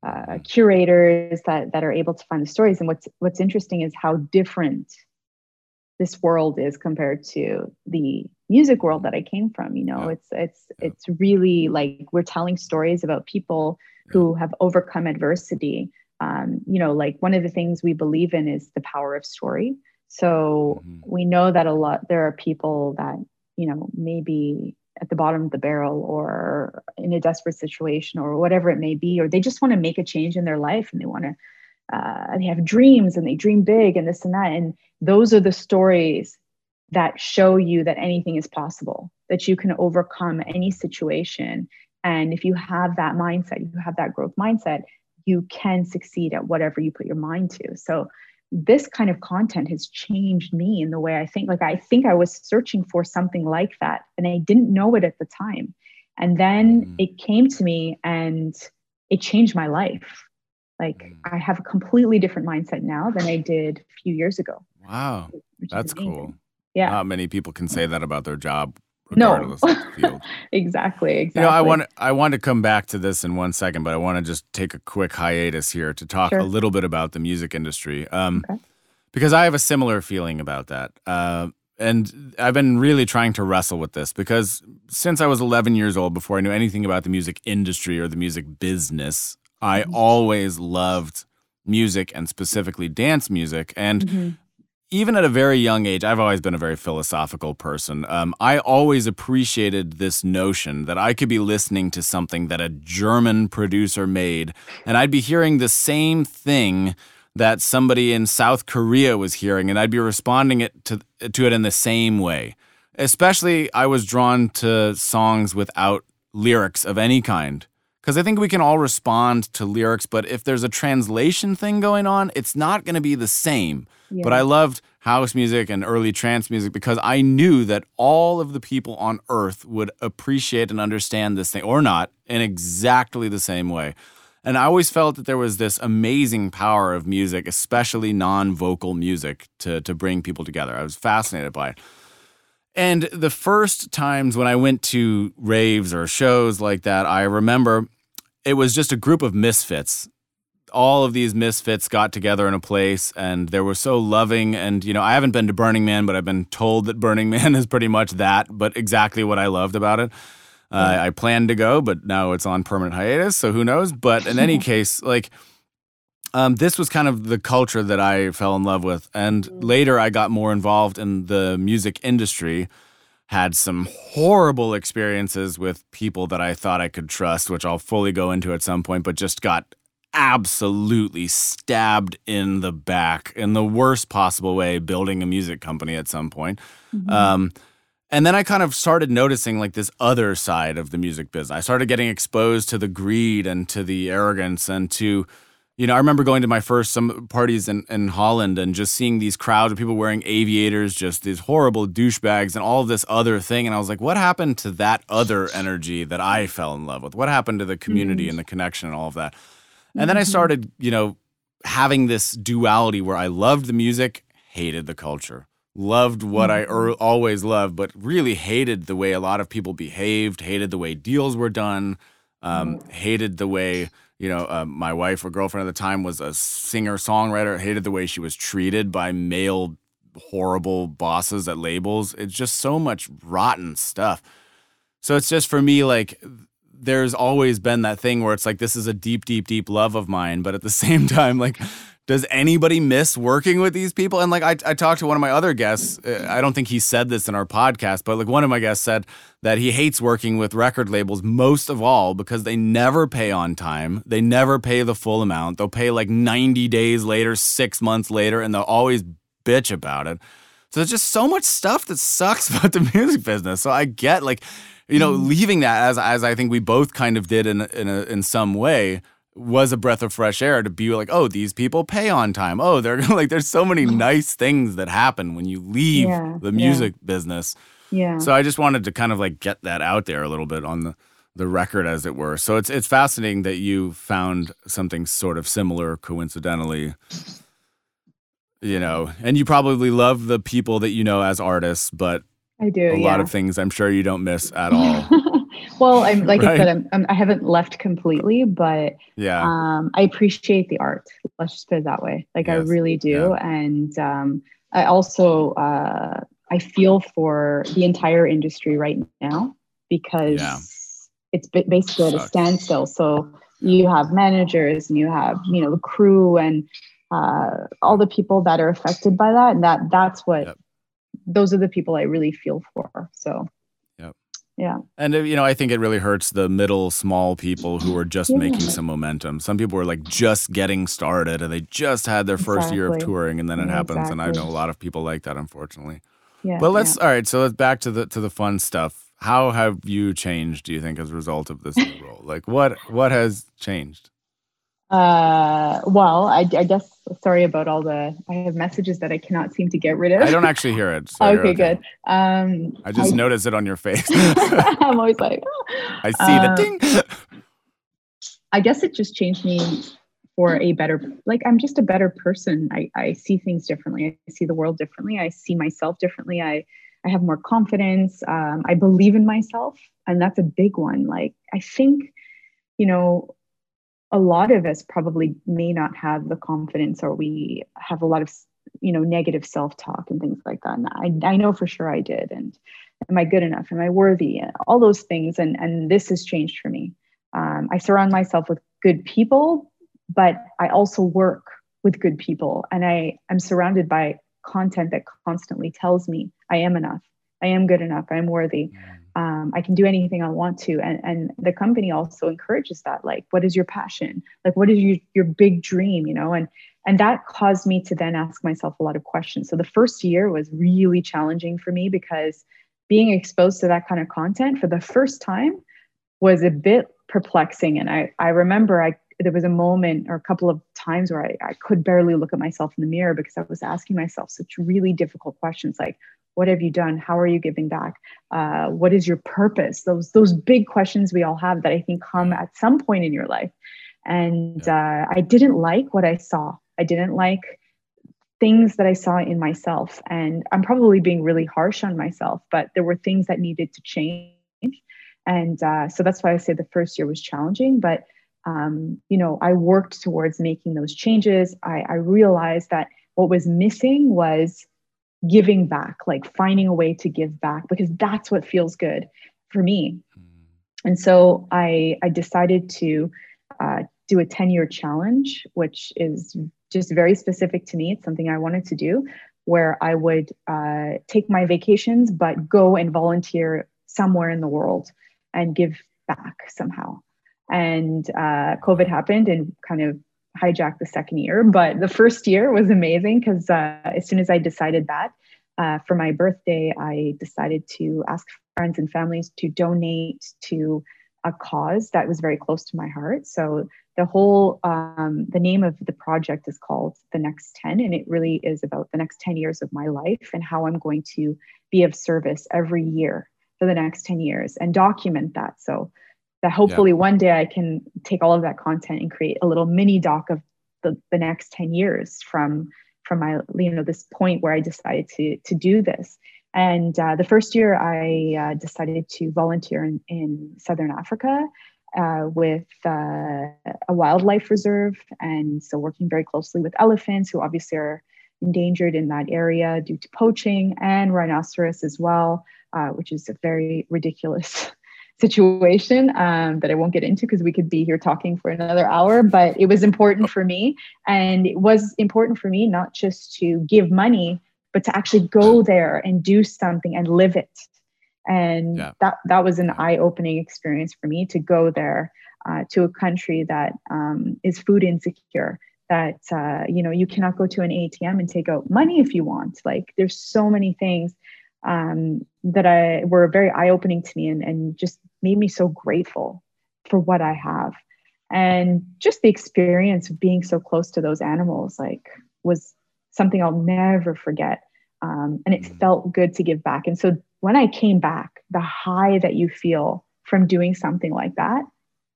uh, curators that, that are able to find the stories. And what's what's interesting is how different this world is compared to the music world that I came from. You know, Yeah. it's it's Yeah. it's really like we're telling stories about people who have overcome adversity. Um, you know, like one of the things we believe in is the power of story. So Mhm. we know that a lot there are people that you know maybe at the bottom of the barrel or in a desperate situation or whatever it may be or they just want to make a change in their life and they want to uh, they have dreams and they dream big and this and that. And those are the stories that show you that anything is possible that you can overcome any situation. And if you have that mindset you have that growth mindset you can succeed at whatever you put your mind to. So this kind of content has changed me in the way I think. Like, I think I was searching for something like that and I didn't know it at the time. And then Mhm. it came to me and it changed my life. Like, Mm. I have a completely different mindset now than I did a few years ago. Wow. That's cool. Yeah. Not many people can say that about their job, No. regardless of the field. exactly. (laughs) Exactly. You know, I want I want to come back to this in one second, but I want to just take a quick hiatus here to talk Sure. a little bit about the music industry, um, Okay. because I have a similar feeling about that, uh, and I've been really trying to wrestle with this because since I was 11 years old, before I knew anything about the music industry or the music business, I Mhm. always loved music and specifically dance music, and Mhm. Even at a very young age, I've always been a very philosophical person. Um, I always appreciated this notion that I could be listening to something that a German producer made, and I'd be hearing the same thing that somebody in South Korea was hearing, and I'd be responding it to to it in the same way. Especially, I was drawn to songs without lyrics of any kind. Because I think we can all respond to lyrics, but if there's a translation thing going on, it's not going to be the same. Yeah. But I loved house music and early trance music because I knew that all of the people on earth would appreciate and understand this thing, or not, in exactly the same way. And I always felt that there was this amazing power of music, especially non vocal music, to, to bring people together. I was fascinated by it. And the first times when I went to raves or shows like that, I remember it was just a group of misfits. All of these misfits got together in a place and they were so loving. And, you know, I haven't been to Burning Man, but I've been told that Burning (laughs) Man is pretty much that, but exactly what I loved about it. Uh, I planned to go, but now it's on permanent hiatus. So who knows? But in any (laughs) case, like, um, this was kind of the culture that I fell in love with. And later I got more involved in the music industry, had some horrible experiences with people that I thought I could trust, which I'll fully go into at some point, but just got absolutely stabbed in the back in the worst possible way building a music company at some point. Mhm. Um, and then I kind of started noticing like this other side of the music business. I started getting exposed to the greed and to the arrogance and to, you know, I remember going to my first some parties in, in Holland and just seeing these crowds of people wearing aviators, just these horrible douchebags and all of this other thing. And I was like, what happened to that other energy that I fell in love with? What happened to the community Mm. and the connection and all of that? And then I Mhm. started, you know, having this duality where I loved the music, hated the culture. Loved what I er- always loved, but really hated the way a lot of people behaved, hated the way deals were done, um, hated the way, you know, uh, my wife or girlfriend at the time was a singer songwriter, hated the way she was treated by male horrible bosses at labels. It's just so much rotten stuff. So it's just for me, like, there's always been that thing where it's like, this is a deep, deep, deep love of mine. But at the (laughs) same time, like, does anybody miss working with these people? And like, I, I talked to one of my other guests. uh, I don't think he said this in our podcast, but like, one of my guests said that he hates working with record labels most of all because they never pay on time. They never pay the full amount. They'll pay like 90 days later, six months later, and they'll always bitch about it. So there's just so much stuff that sucks (laughs) about the music business. So I get like, you know, mm. leaving that as as I think we both kind of did in in a, in some way was a breath of fresh air to be like, oh, these people pay on time. Oh, they're (laughs) like, there's so many mm. nice things that happen when you leave Yeah, the yeah. music business. yeah. So I just wanted to kind of like get that out there a little bit on the the record, as it were. So it's it's fascinating that you found something sort of similar, coincidentally. You know, and you probably love the people that you know as artists, but I do a yeah. lot of things I'm sure you don't miss at (laughs) all. well, I'm like I said, I'm, I'm, I haven't left completely, but yeah, um, I appreciate the art. Let's just put it that way. Like I really do, and um, I also uh, I feel for the entire industry right now because Yeah. it's ba- basically at a standstill. So you have managers and you have you know the crew and uh, all the people that are affected by that, and that that's what Yep. Those are the people I really feel for. So Yep. yeah. and uh, you know, I think it really hurts the middle, small people who are just making some momentum. Some people are like just getting started, and they just had their first year of touring, and then it Yeah, happens. And I know a lot of people like that, unfortunately. Yeah. But let's all right. So let's back to the to the fun stuff. How have you changed? Do you think as a result of this new role? Like what what has changed? Uh, well, I, I guess sorry about all the. I have messages that I cannot seem to get rid of. I don't actually hear it. So you're okay, good. Um, I just noticed it on your face. (laughs) I'm always like, I see the Uh, ding. I guess it just changed me for a better. Like I'm just a better person. I I see things differently. I see the world differently. I see myself differently. I I have more confidence. Um, I believe in myself, and that's a big one. Like I think, you know, a lot of us probably may not have the confidence or we have a lot of you know negative self-talk and things like that. And I, I know for sure i did. And am i good enough? Am i worthy? All those things. And and this has changed for me. Um, i surround myself with good people but i also work with good people. And i i'm surrounded by content that constantly tells me i am enough. I am good enough. I'm worthy um, I can do anything I want to. And, and the company also encourages that. Like, what is your passion? Like, what is your, your big dream? You know, and and that caused me to then ask myself a lot of questions. So the first year was really challenging for me because being exposed to that kind of content for the first time was a bit perplexing. And I I remember I there was a moment or a couple of times where I, I could barely look at myself in the mirror because I was asking myself such really difficult questions like what have you done? How are you giving back? Uh, what is your purpose? Those those big questions we all have that i think come at some point in your life. And uh, i didn't like what i saw. I didn't like things that i saw in myself. And i'm probably being really harsh on myself but there were things that needed to change. And uh, so that's why i say the first year was challenging but um, you know i worked towards making those changes. I, I realized that what was missing was giving back, like finding a way to give back because that's what feels good for me. And so I I decided to uh, do a 10 year challenge, which is just very specific to me. It's something I wanted to do where I would uh, take my vacations, but go and volunteer somewhere in the world and give back somehow. And uh, COVID happened and kind of hijacked the second year. But the first year was amazing because uh, as soon as I decided that, uh, for my birthday, I decided to ask friends and families to donate to a cause that was very close to my heart. So the whole, um, the name of the project is called The Next 10, and it really is about the next 10 years of my life and how I'm going to be of service every year for the next 10 years and document that. So that hopefully yeah. one day I can take all of that content and create a little mini doc of the, the next 10 years from from my you know this point where I decided to to do this. And uh, the first year I uh, decided to volunteer in, in Southern Africa uh, with uh, a wildlife reserve, and so working very closely with elephants who obviously are endangered in that area due to poaching, and rhinoceros as well, uh, which is a very ridiculous (laughs) situation um, that I won't get into because we could be here talking for another hour. But it was important for me. And it was important for me not just to give money, but to actually go there and do something and live it. And yeah. that, that was an eye opening experience for me to go there uh, to a country that um, is food insecure. That uh, you know you cannot go to an ATM and take out money if you want. Like there's so many things um, that I were very eye opening to me and, and just made me so grateful for what I have. And just the experience of being so close to those animals, like, was something I'll never forget. Um, and it felt good to give back. And so when I came back, the high that you feel from doing something like that,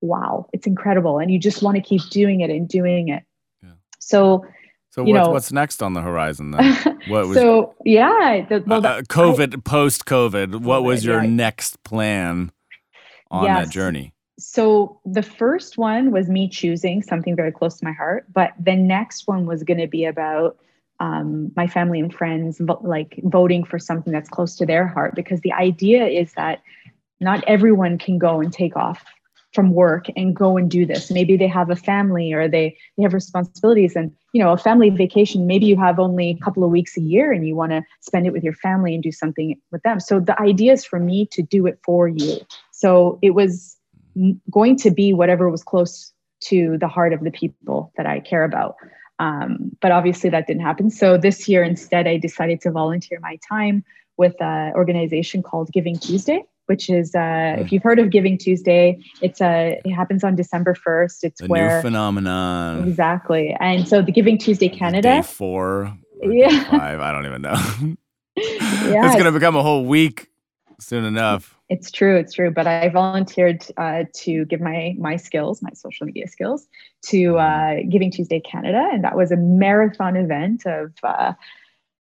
wow, it's incredible. And you just want to keep doing it and doing it. Yeah. So, so what's, know, what's next on the horizon then? (laughs) What was, so yeah, the, well, uh, COVID, post COVID, what was your yeah. next plan on yes. that journey? So the first one was me choosing something very close to my heart, but the next one was going to be about um, my family and friends vo- like voting for something that's close to their heart because the idea is that not everyone can go and take off from work and go and do this. Maybe they have a family or they they have responsibilities and you know a family vacation maybe you have only a couple of weeks a year and you want to spend it with your family and do something with them. So the idea is for me to do it for you. So it was going to be whatever was close to the heart of the people that i care about. Um, but obviously that didn't happen. So this year, instead, I decided to volunteer my time with an organization called Giving Tuesday, which is uh, mm. if you've heard of Giving Tuesday, it's a it happens on December first. It's a where new phenomenon exactly, and so the Giving Tuesday Canada day four, yeah, five. I don't even know. (laughs) yeah, it's gonna become a whole week soon enough. It's true. It's true. But I volunteered uh, to give my my skills, my social media skills, to mm-hmm. uh, Giving Tuesday Canada, and that was a marathon event of uh,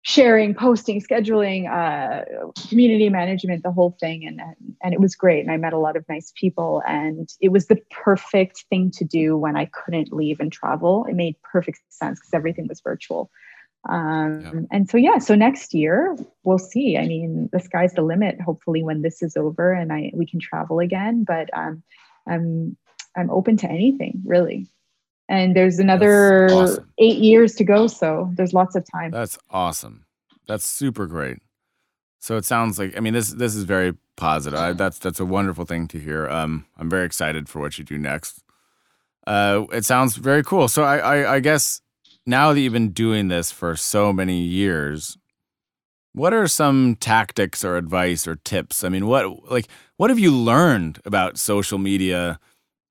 sharing, posting, scheduling, uh, community management, the whole thing, and, and it was great. And I met a lot of nice people, and it was the perfect thing to do when I couldn't leave and travel. It made perfect sense because everything was virtual. Um, yeah. And so, yeah, so next year we'll see. I mean, the sky's the limit. Hopefully, when this is over and I we can travel again. But um, I'm I'm open to anything really. And there's another awesome. eight years to go, so there's lots of time. That's awesome. That's super great. So it sounds like I mean this this is very positive. I, that's that's a wonderful thing to hear. Um, I'm very excited for what you do next. Uh, it sounds very cool. So I, I, I guess now that you've been doing this for so many years, what are some tactics or advice or tips? I mean, what like what have you learned about social media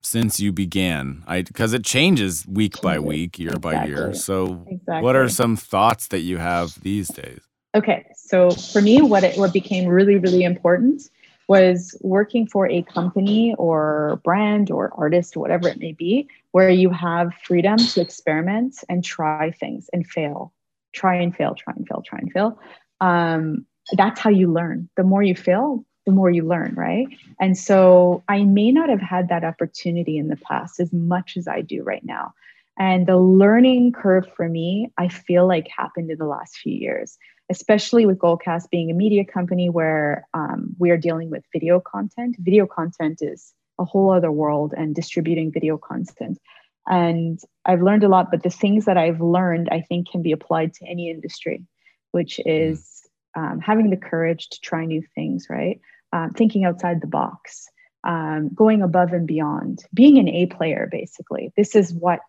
since you began? I because it changes week by week, year exactly. by year. So, exactly. what are some thoughts that you have these days? Okay, so for me, what it, what became really really important was working for a company or brand or artist, whatever it may be, where you have freedom to experiment and try things and fail, try and fail, try and fail, try and fail. Um, that's how you learn. The more you fail, the more you learn, right? And so I may not have had that opportunity in the past as much as I do right now. And the learning curve for me, I feel like happened in the last few years especially with Goalcast being a media company where um, we are dealing with video content. Video content is a whole other world and distributing video content. And I've learned a lot, but the things that I've learned, I think, can be applied to any industry, which mm. is um, having the courage to try new things, right? Um, thinking outside the box, um, going above and beyond, being an A player, basically. This is what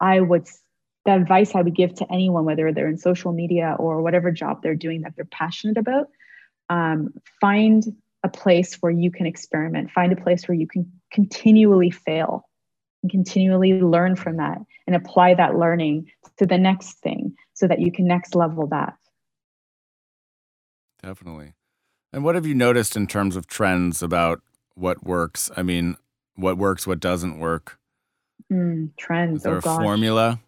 I would the advice I would give to anyone, whether they're in social media or whatever job they're doing that they're passionate about, um, find a place where you can experiment, find a place where you can continually fail and continually learn from that and apply that learning to the next thing so that you can next level that. Definitely. And what have you noticed in terms of trends about what works? I mean, what works, what doesn't work? Mm, trends. Is there oh, a formula?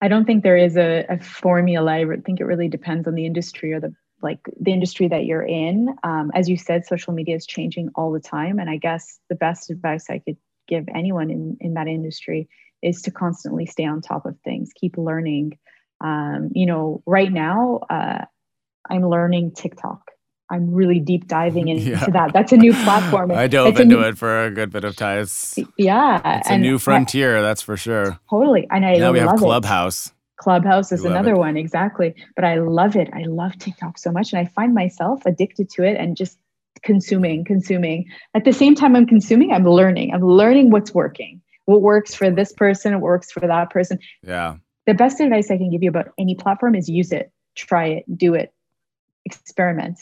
I don't think there is a, a formula. I think it really depends on the industry or the like the industry that you're in. Um, as you said, social media is changing all the time, and I guess the best advice I could give anyone in in that industry is to constantly stay on top of things, keep learning. Um, you know, right now uh, I'm learning TikTok. I'm really deep diving (laughs) into yeah. that. That's a new platform. I dove into new, it for a good bit of time. It's, yeah, it's a new frontier, I, that's for sure. Totally, and I love it. now we have Clubhouse. It. Clubhouse is another it. one, exactly. But I love it. I love TikTok so much, and I find myself addicted to it and just consuming, consuming. At the same time, I'm consuming. I'm learning. I'm learning what's working. What works for this person, what works for that person. Yeah. The best advice I can give you about any platform is use it, try it, do it, experiment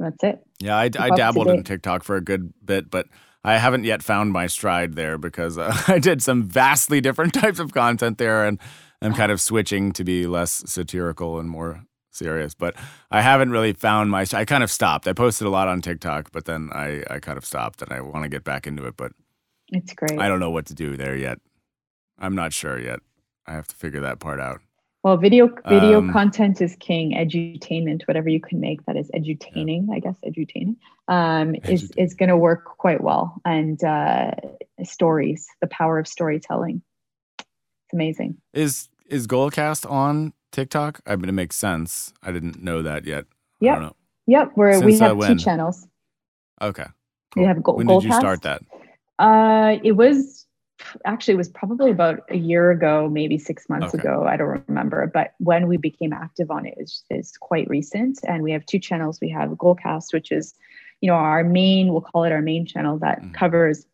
that's it. Yeah, I, I dabbled in TikTok for a good bit, but I haven't yet found my stride there because uh, (laughs) I did some vastly different (laughs) types of content there, and I'm kind of switching to be less satirical and more serious. But I haven't really found my. I kind of stopped. I posted a lot on TikTok, but then I I kind of stopped, and I want to get back into it, but it's great. I don't know what to do there yet. I'm not sure yet. I have to figure that part out. Well, video video um, content is king. Edutainment, whatever you can make that is edutaining, yeah. I guess edutaining, um, is is going to work quite well. And uh, stories, the power of storytelling, it's amazing. Is is Goalcast on TikTok? I mean, it makes sense. I didn't know that yet. Yep. Yep. We're Since, we have uh, two channels. Okay. Cool. We have Goal. When did you start that? Uh, it was actually it was probably about a year ago, maybe six months okay. ago. I don't remember. But when we became active on it is, is quite recent. And we have two channels. We have Goalcast, which is, you know, our main, we'll call it our main channel that mm-hmm. covers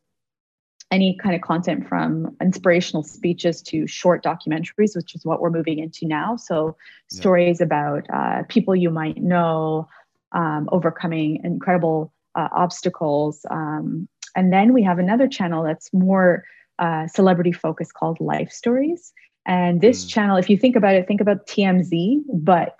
any kind of content from inspirational speeches to short documentaries, which is what we're moving into now. So yeah. stories about uh, people you might know, um, overcoming incredible uh, obstacles. Um, and then we have another channel that's more uh, celebrity focus called Life Stories. And this mm. channel, if you think about it, think about TMZ, but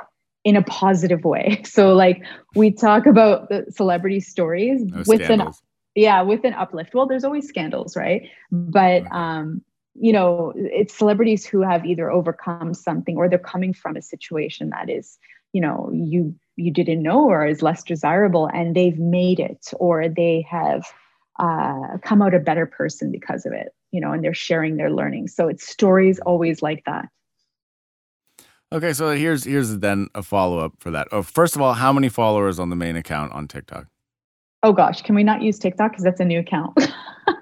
in a positive way. (laughs) So like we talk about the celebrity stories no with scandals. an yeah, with an uplift. Well, there's always scandals, right? But um, you know, it's celebrities who have either overcome something or they're coming from a situation that is, you know, you you didn't know or is less desirable and they've made it or they have uh, come out a better person because of it you know and they're sharing their learning so it's stories always like that. Okay so here's here's then a follow-up for that. Oh first of all how many followers on the main account on tiktok? Oh gosh. Can we not use tiktok? Because that's a new account. (laughs)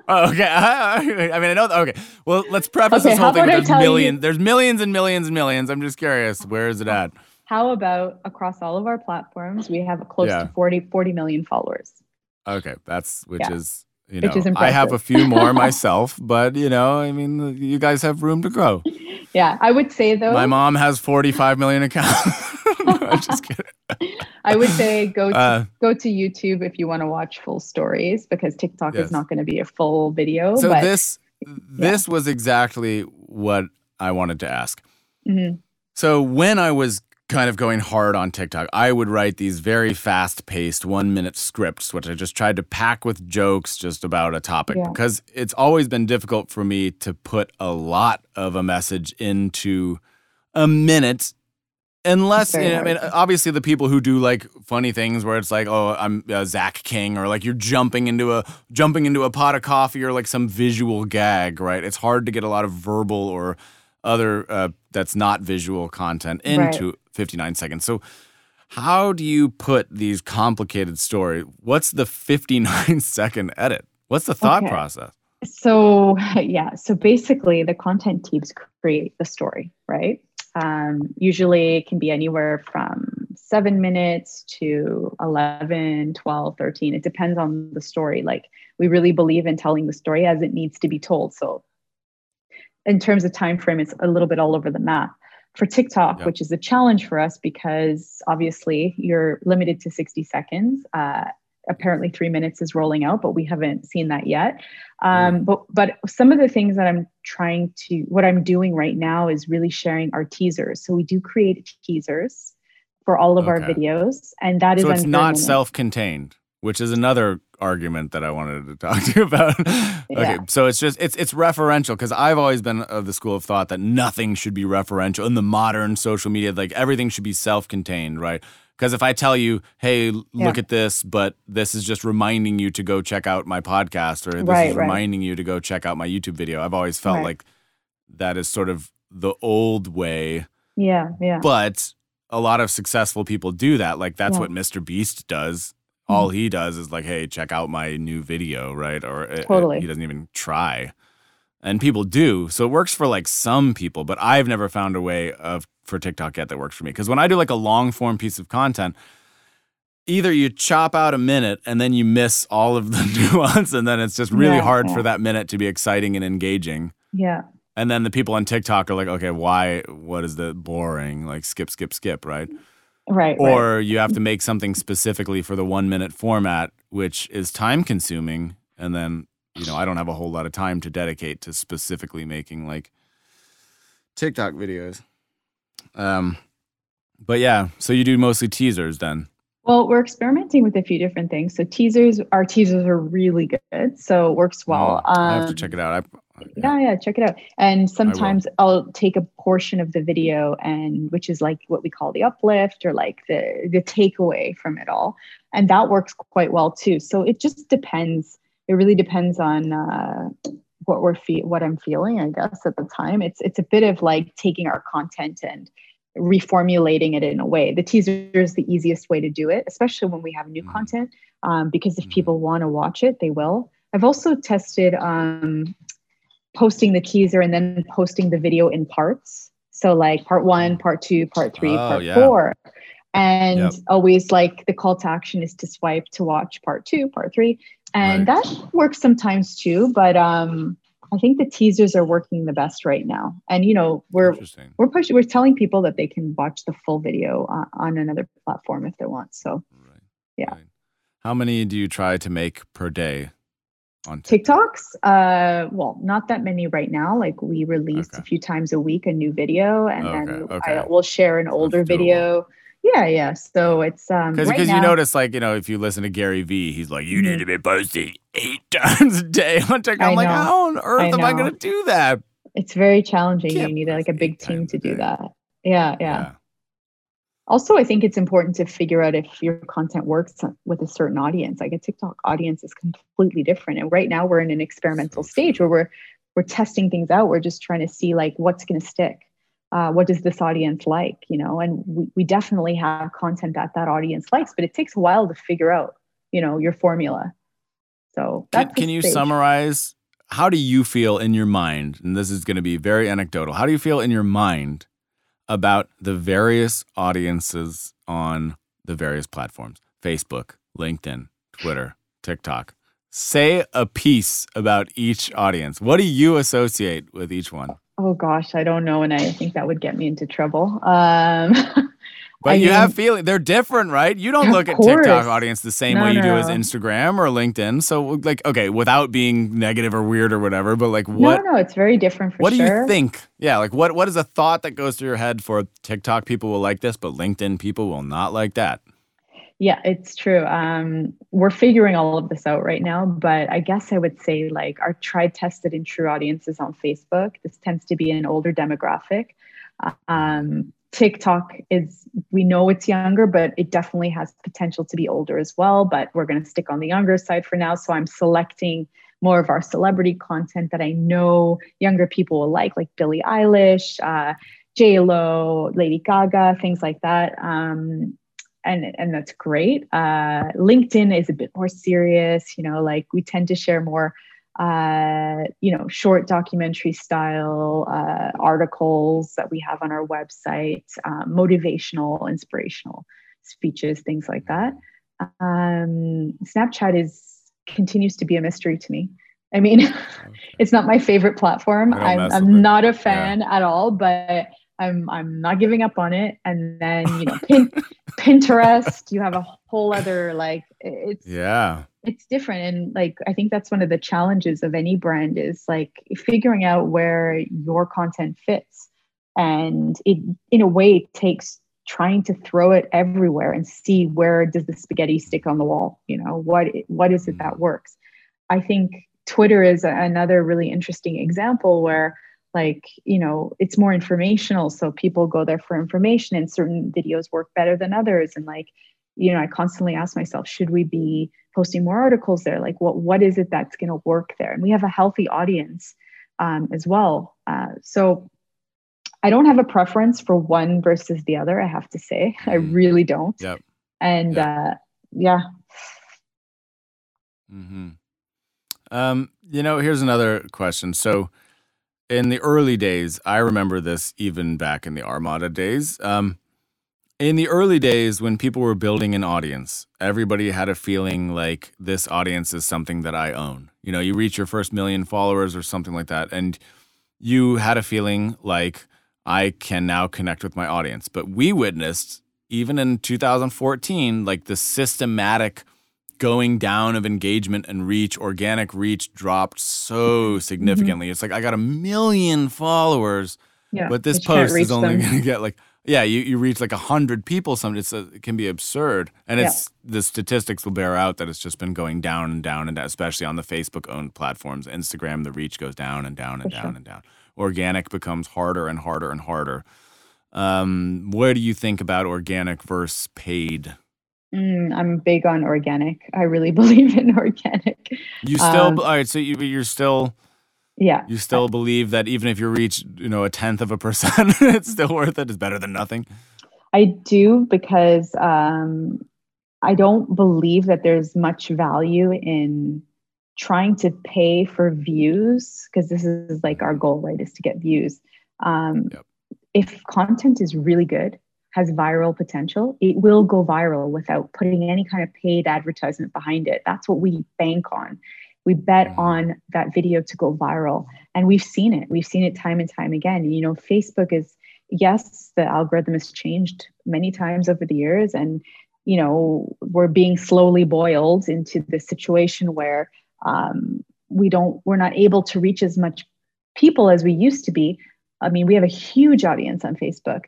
Oh, okay. (laughs) I, mean i know okay. Well let's preface okay, this whole thing there's millions there's millions and millions and millions. I'm just curious where is it at? How about across all of our platforms we have close yeah. to 40 40 million followers. Okay, that's which yeah. is you know I have a few more (laughs) myself, but you know, I mean, you guys have room to grow. Yeah, I would say though. My mom has 45 million accounts. (laughs) no, I'm just kidding. (laughs) I would say go to, uh, go to YouTube if you want to watch full stories because TikTok yes. is not going to be a full video. So but, this this yeah. was exactly what I wanted to ask. Mm-hmm. So when I was kind of going hard on TikTok, I would write these very fast paced one minute scripts, which I just tried to pack with jokes just about a topic yeah. because it's always been difficult for me to put a lot of a message into a minute. Unless, you know, I mean, obviously the people who do like funny things where it's like, oh, I'm uh, Zach King, or like you're jumping into a jumping into a pot of coffee, or like some visual gag, right? It's hard to get a lot of verbal or other uh, that's not visual content into right. 59 seconds. So how do you put these complicated stories? What's the 59 (laughs) second edit? What's the thought okay. process? So (laughs) yeah, so basically the content teams create the story, right? Um, usually it can be anywhere from seven minutes to 11, 12, 13. It depends on the story. Like we really believe in telling the story as it needs to be told. So in terms of time frame, it's a little bit all over the map. For TikTok, which is a challenge for us because obviously you're limited to 60 seconds. Uh, apparently, three minutes is rolling out, but we haven't seen that yet. Um, mm. But but some of the things that I'm trying to, what I'm doing right now is really sharing our teasers. So we do create teasers for all of okay. our videos, and that so is it's not self-contained which is another argument that I wanted to talk to you about. (laughs) okay, yeah. so it's just it's it's referential because I've always been of the school of thought that nothing should be referential in the modern social media. Like everything should be self-contained, right? Because if I tell you, "Hey, look yeah. at this," but this is just reminding you to go check out my podcast, or this right, is reminding right. you to go check out my YouTube video, I've always felt right. like that is sort of the old way. Yeah, yeah. But a lot of successful people do that. Like that's yeah. what Mr. Beast does all mm-hmm. he does is like, hey, check out my new video, right? Or uh, uh, totally. It, he doesn't even try. And people do. So it works for like some people, but I've never found a way of for TikTok yet that works for me. Because when I do like a long form piece of content, either you chop out a minute and then you miss all of the (laughs) nuance, and then it's just really yeah, hard yeah. for that minute to be exciting and engaging. Yeah. And then the people on TikTok are like, okay, why? What is the boring? Like skip, skip, skip, right? Right. Or right. you have to make something specifically for the one minute format, which is time consuming. And then, you know, I don't have a whole lot of time to dedicate to specifically making like TikTok videos. Um, But yeah, so you do mostly teasers then. Well, we're experimenting with a few different things. So teasers, our teasers are really good, so it works well. Oh, I have to check Um, it out. Yeah yeah check it out. And sometimes i'll take a portion of the video and which is like what we call the uplift or like the the takeaway from it all. And that works quite well too. So it just depends. It really depends on uh, what we're fe- what i'm feeling i guess at the time. It's it's a bit of like taking our content and reformulating it in a way. The teaser is the easiest way to do it especially when we have new Mhm. content um, because if Mhm. people want to watch it they will. I've also tested um, posting the teaser and then posting the video in parts. So like part one, part two, part three, Oh, part yeah. four. And Yep. always like the call to action is to swipe to watch part two, part three. And Right. that works sometimes too. But um I think the teasers are working the best right now. And you know, we're we're pushing we're telling people that they can watch the full video uh, on another platform if they want. So Right. Yeah. right. How many do you try to make per day on TikTok? TikToks, uh, well, not that many right now. Like we release Okay. a few times a week a new video, and Okay, then okay. I will share an older video. Yeah, yeah. So it's um Because right you notice, like, you know, if you listen to Gary Vee, he's like, you need to be posting eight (laughs) times a day on TikTok. I'm like, how on earth I am I going to do that? it's very challenging. Can't You need like a big team to do that. Yeah, yeah. Also, I think it's important to figure out if your content works with a certain audience. Like a TikTok audience is completely different. And right now we're in an experimental stage where we're we're testing things out. We're just trying to see like what's going to stick. Uh, what does this audience like? You know, and we, we definitely have content that that audience likes, but it takes a while to figure out, you know, your formula. So Can, can you stage. summarize? How do you feel in your mind? And this is going to be very anecdotal. How do you feel in your mind about the various audiences on the various platforms Facebook, LinkedIn, Twitter, TikTok? Say a piece about each audience. What do you associate with each one? Oh gosh, I don't know, and I think that would get me into trouble. Um, (laughs) But I you have mean- feeling they're different, right? You don't look at TikTok course. audience the same No, way you do as Instagram or LinkedIn. So like okay, without being negative or weird or whatever, but like what No, no, it's very different for what do you think? Yeah, like what what is a thought that goes through your head for TikTok people will like this, but LinkedIn people will not like that? Yeah, it's true. Um, we're figuring all of this out right now, but I guess I would say like our tried, tested, and true audiences on Facebook. This tends to be an older demographic. Um, TikTok is we know it's younger, but it definitely has potential to be older as well. But we're going to stick on the younger side for now. So I'm selecting more of our celebrity content that I know younger people will like, like Billie Eilish, uh, J Lo, Lady Gaga, things like that. Um, and and that's great. Uh, LinkedIn is a bit more serious. You know, like we tend to share more, uh, you know, short documentary style uh, articles that we have on our website, uh, motivational, inspirational speeches, things like that. Um, Snapchat is continues to be a mystery to me. I mean, (laughs) it's not my favorite platform. I'm, I'm with it. not a fan at all, but I'm I'm not giving up on it. And then you know, Pin, (laughs) Pinterest, you have a whole other like it's Yeah. It's different. And like i think that's one of the challenges of any brand is like figuring out where your content fits. And it in a way it takes trying to throw it everywhere and see where does the spaghetti stick on the wall you know? What what is it mm. that works? I think twitter is a- another really interesting example where like you know it's more informational so people go there for information and certain videos work better than others. And like you know i constantly ask myself should we be posting more articles there like what what is it that's going to work there and we have a healthy audience um, as well uh, so i don't have a preference for one versus the other i have to say (laughs) i Mhm. really don't Yep. and uh, yeah hmm Um, you know, here's another question. So, in the early days, I remember this even back in the Armada days. Um, in the early days, when people were building an audience, everybody had a feeling like this audience is something that I own. You know, you reach your first million followers or something like that, and you had a feeling like I can now connect with my audience. But we witnessed, even in 2014, like the systematic going down of engagement and reach, organic reach dropped so mm-hmm. significantly. It's like I got a million followers, yeah but this but you can't post is only going to get like yeah, you, you reach like a hundred people. Some it's a, it can be absurd, and it's yeah. the statistics will bear out that it's just been going down and down and down, especially on the Facebook owned platforms. Instagram, the reach goes down and down and For down sure. and down. Organic becomes harder and harder and harder. Um, what do you think about organic versus paid? Mm, I'm big on organic. I really (laughs) believe in organic. You still um, all right? So you, you're still yeah. You still believe that even if you reach, you know, a tenth of a percent, (laughs) it's still worth it. It's better than nothing. I do because um, I don't believe that there's much value in trying to pay for views because this is like our goal, right? Is to get views. Um, yep. If content is really good, has viral potential, it will go viral without putting any kind of paid advertisement behind it. That's what we bank on. We bet mm-hmm. on that video to go viral. And we've seen it. We've seen it time and time again. You know, Facebook is, yes, the algorithm has changed many times over the years. And, you know, we're being slowly boiled into this situation where um, we don't, we're not able to reach as much people as we used to be. I mean, we have a huge audience on Facebook,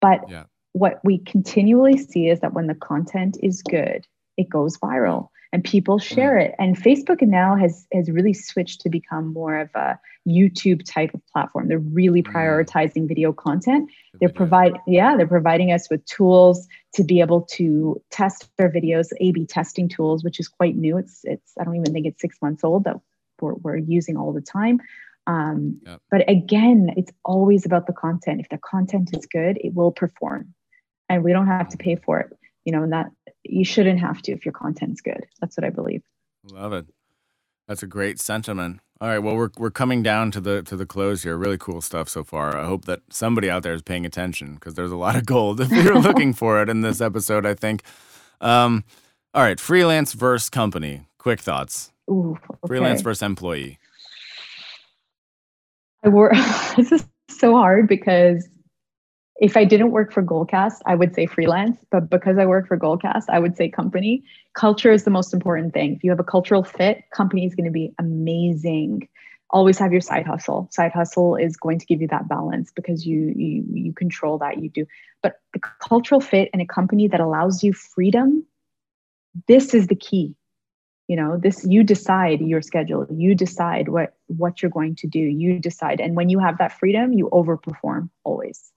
but yeah. what we continually see is that when the content is good, it goes viral and people share mm. it. And facebook now has has really switched to become more of a youtube type of platform. They're really mm. prioritizing video content. They're provide yeah they're providing us with tools to be able to test their videos a b testing tools which is quite new. It's it's i don't even think it's six months old that we're, we're using all the time. Um, yep. but again it's always about the content. If the content is good it will perform. And we don't have to pay for it you know, and that you shouldn't have to if your content's good. That's what I believe. Love it. That's a great sentiment. All right, well we're we're coming down to the to the close here. Really cool stuff so far. I hope that somebody out there is paying attention because there's a lot of gold if you're (laughs) looking for it in this episode. I think. Um, all right, freelance versus company. Quick thoughts. Ooh, okay. Freelance versus employee. I work. (laughs) this is so hard because if I didn't work for Goalcast, I would say freelance. But because I work for Goalcast, I would say company. Culture is the most important thing. If you have a cultural fit, company is going to be amazing. Always have your side hustle. Side hustle is going to give you that balance because you you you control that. You do. But the cultural fit in a company that allows you freedom, this is the key. You know, this you decide your schedule. You decide what what you're going to do. You decide. And when you have that freedom, you overperform always.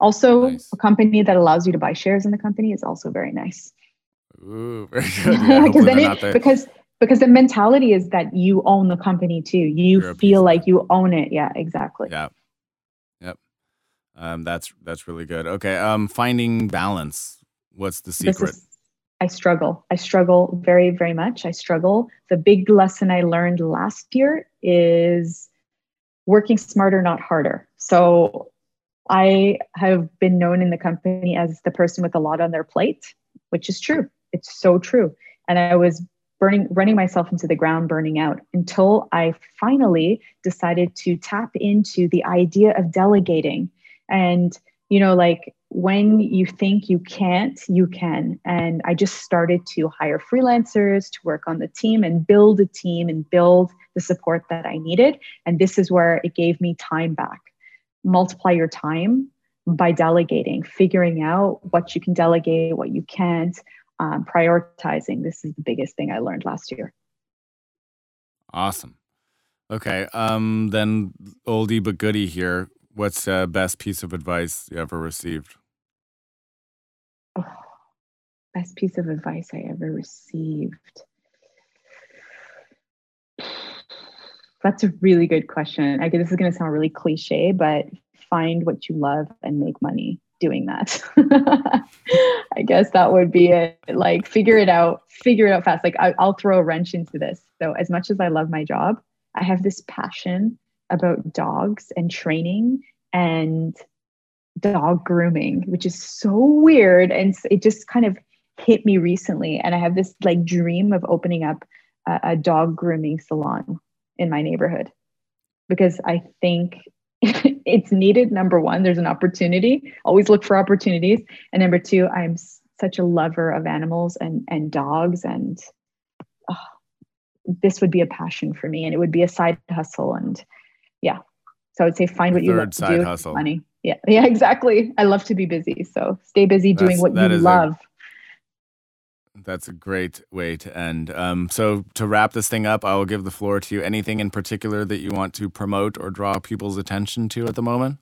Also, nice. a company that allows you to buy shares in the company is also very nice. Ooh, very good. Yeah, (laughs) then it, because because the mentality is that you own the company too. You You're feel like you own it. Yeah, exactly. Yeah. Yep. Um, that's that's really good. Okay. Um, finding balance. What's the secret? Is, I struggle. I struggle very, very much. I struggle. The big lesson I learned last year is working smarter, not harder. So I have been known in the company as the person with a lot on their plate, which is true. It's so true. And I was burning, running myself into the ground, burning out until I finally decided to tap into the idea of delegating. And, you know, like when you think you can't, you can. And I just started to hire freelancers to work on the team and build a team and build the support that I needed. And this is where it gave me time back multiply your time by delegating, figuring out what you can delegate, what you can't, um, prioritizing. This is the biggest thing I learned last year. Awesome. Okay. Um, then oldie but goodie here. What's the best piece of advice you ever received? Oh, best piece of advice I ever received. That's a really good question. I guess this is going to sound really cliche, but find what you love and make money doing that. (laughs) I guess that would be it. Like, figure it out, figure it out fast. Like, I, I'll throw a wrench into this. So, as much as I love my job, I have this passion about dogs and training and dog grooming, which is so weird. And it just kind of hit me recently. And I have this like dream of opening up a, a dog grooming salon in my neighborhood because I think (laughs) it's needed. Number one, there's an opportunity. Always look for opportunities. And number two, I'm such a lover of animals and and dogs, and oh, this would be a passion for me, and it would be a side hustle. And yeah, so I would say find what you love to do. Hustle. Money. Yeah, (laughs) yeah, exactly. I love to be busy. So stay busy doing what you is a- love. That's a great way to end. Um, so, to wrap this thing up, I will give the floor to you. Anything in particular that you want to promote or draw people's attention to at the moment?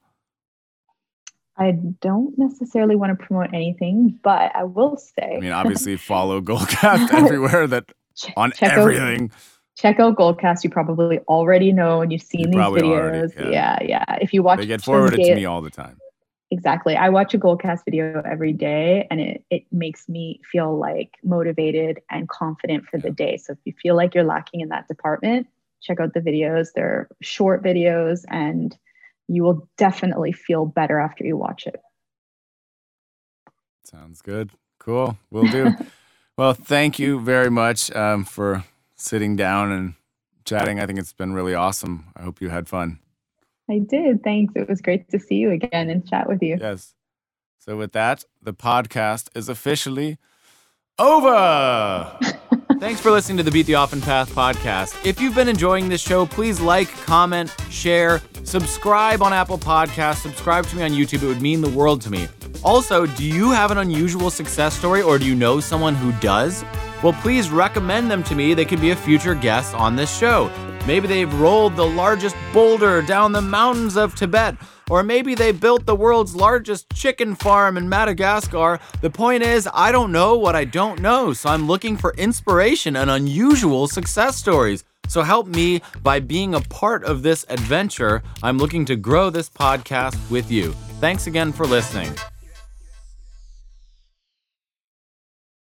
I don't necessarily want to promote anything, but I will say I mean, obviously, (laughs) follow Goalcast (laughs) everywhere that ch- on check out- everything. check out Goalcast. You probably already know and you've seen these videos. already- yeah. yeah, If you watch They get forwarded to me all the time. Exactly. I watch a Goalcast video every day and it, it makes me feel like motivated and confident for the day. So if you feel like you're lacking in that department, check out the videos. They're short videos and you will definitely feel better after you watch it. Sounds good. Cool. We'll do. (laughs) well, thank you very much um, for sitting down and chatting. I think it's been really awesome. I hope you had fun. I did. Thanks. It was great to see you again and chat with you. Yes. So, with that, the podcast is officially over. (laughs) Thanks for listening to the Beat the Often Path podcast. If you've been enjoying this show, please like, comment, share, subscribe on Apple Podcasts, subscribe to me on YouTube. It would mean the world to me. Also, do you have an unusual success story or do you know someone who does? Well, please recommend them to me. They could be a future guest on this show. Maybe they've rolled the largest boulder down the mountains of Tibet, or maybe they built the world's largest chicken farm in Madagascar. The point is, I don't know what I don't know, so I'm looking for inspiration and unusual success stories. So help me by being a part of this adventure. I'm looking to grow this podcast with you. Thanks again for listening.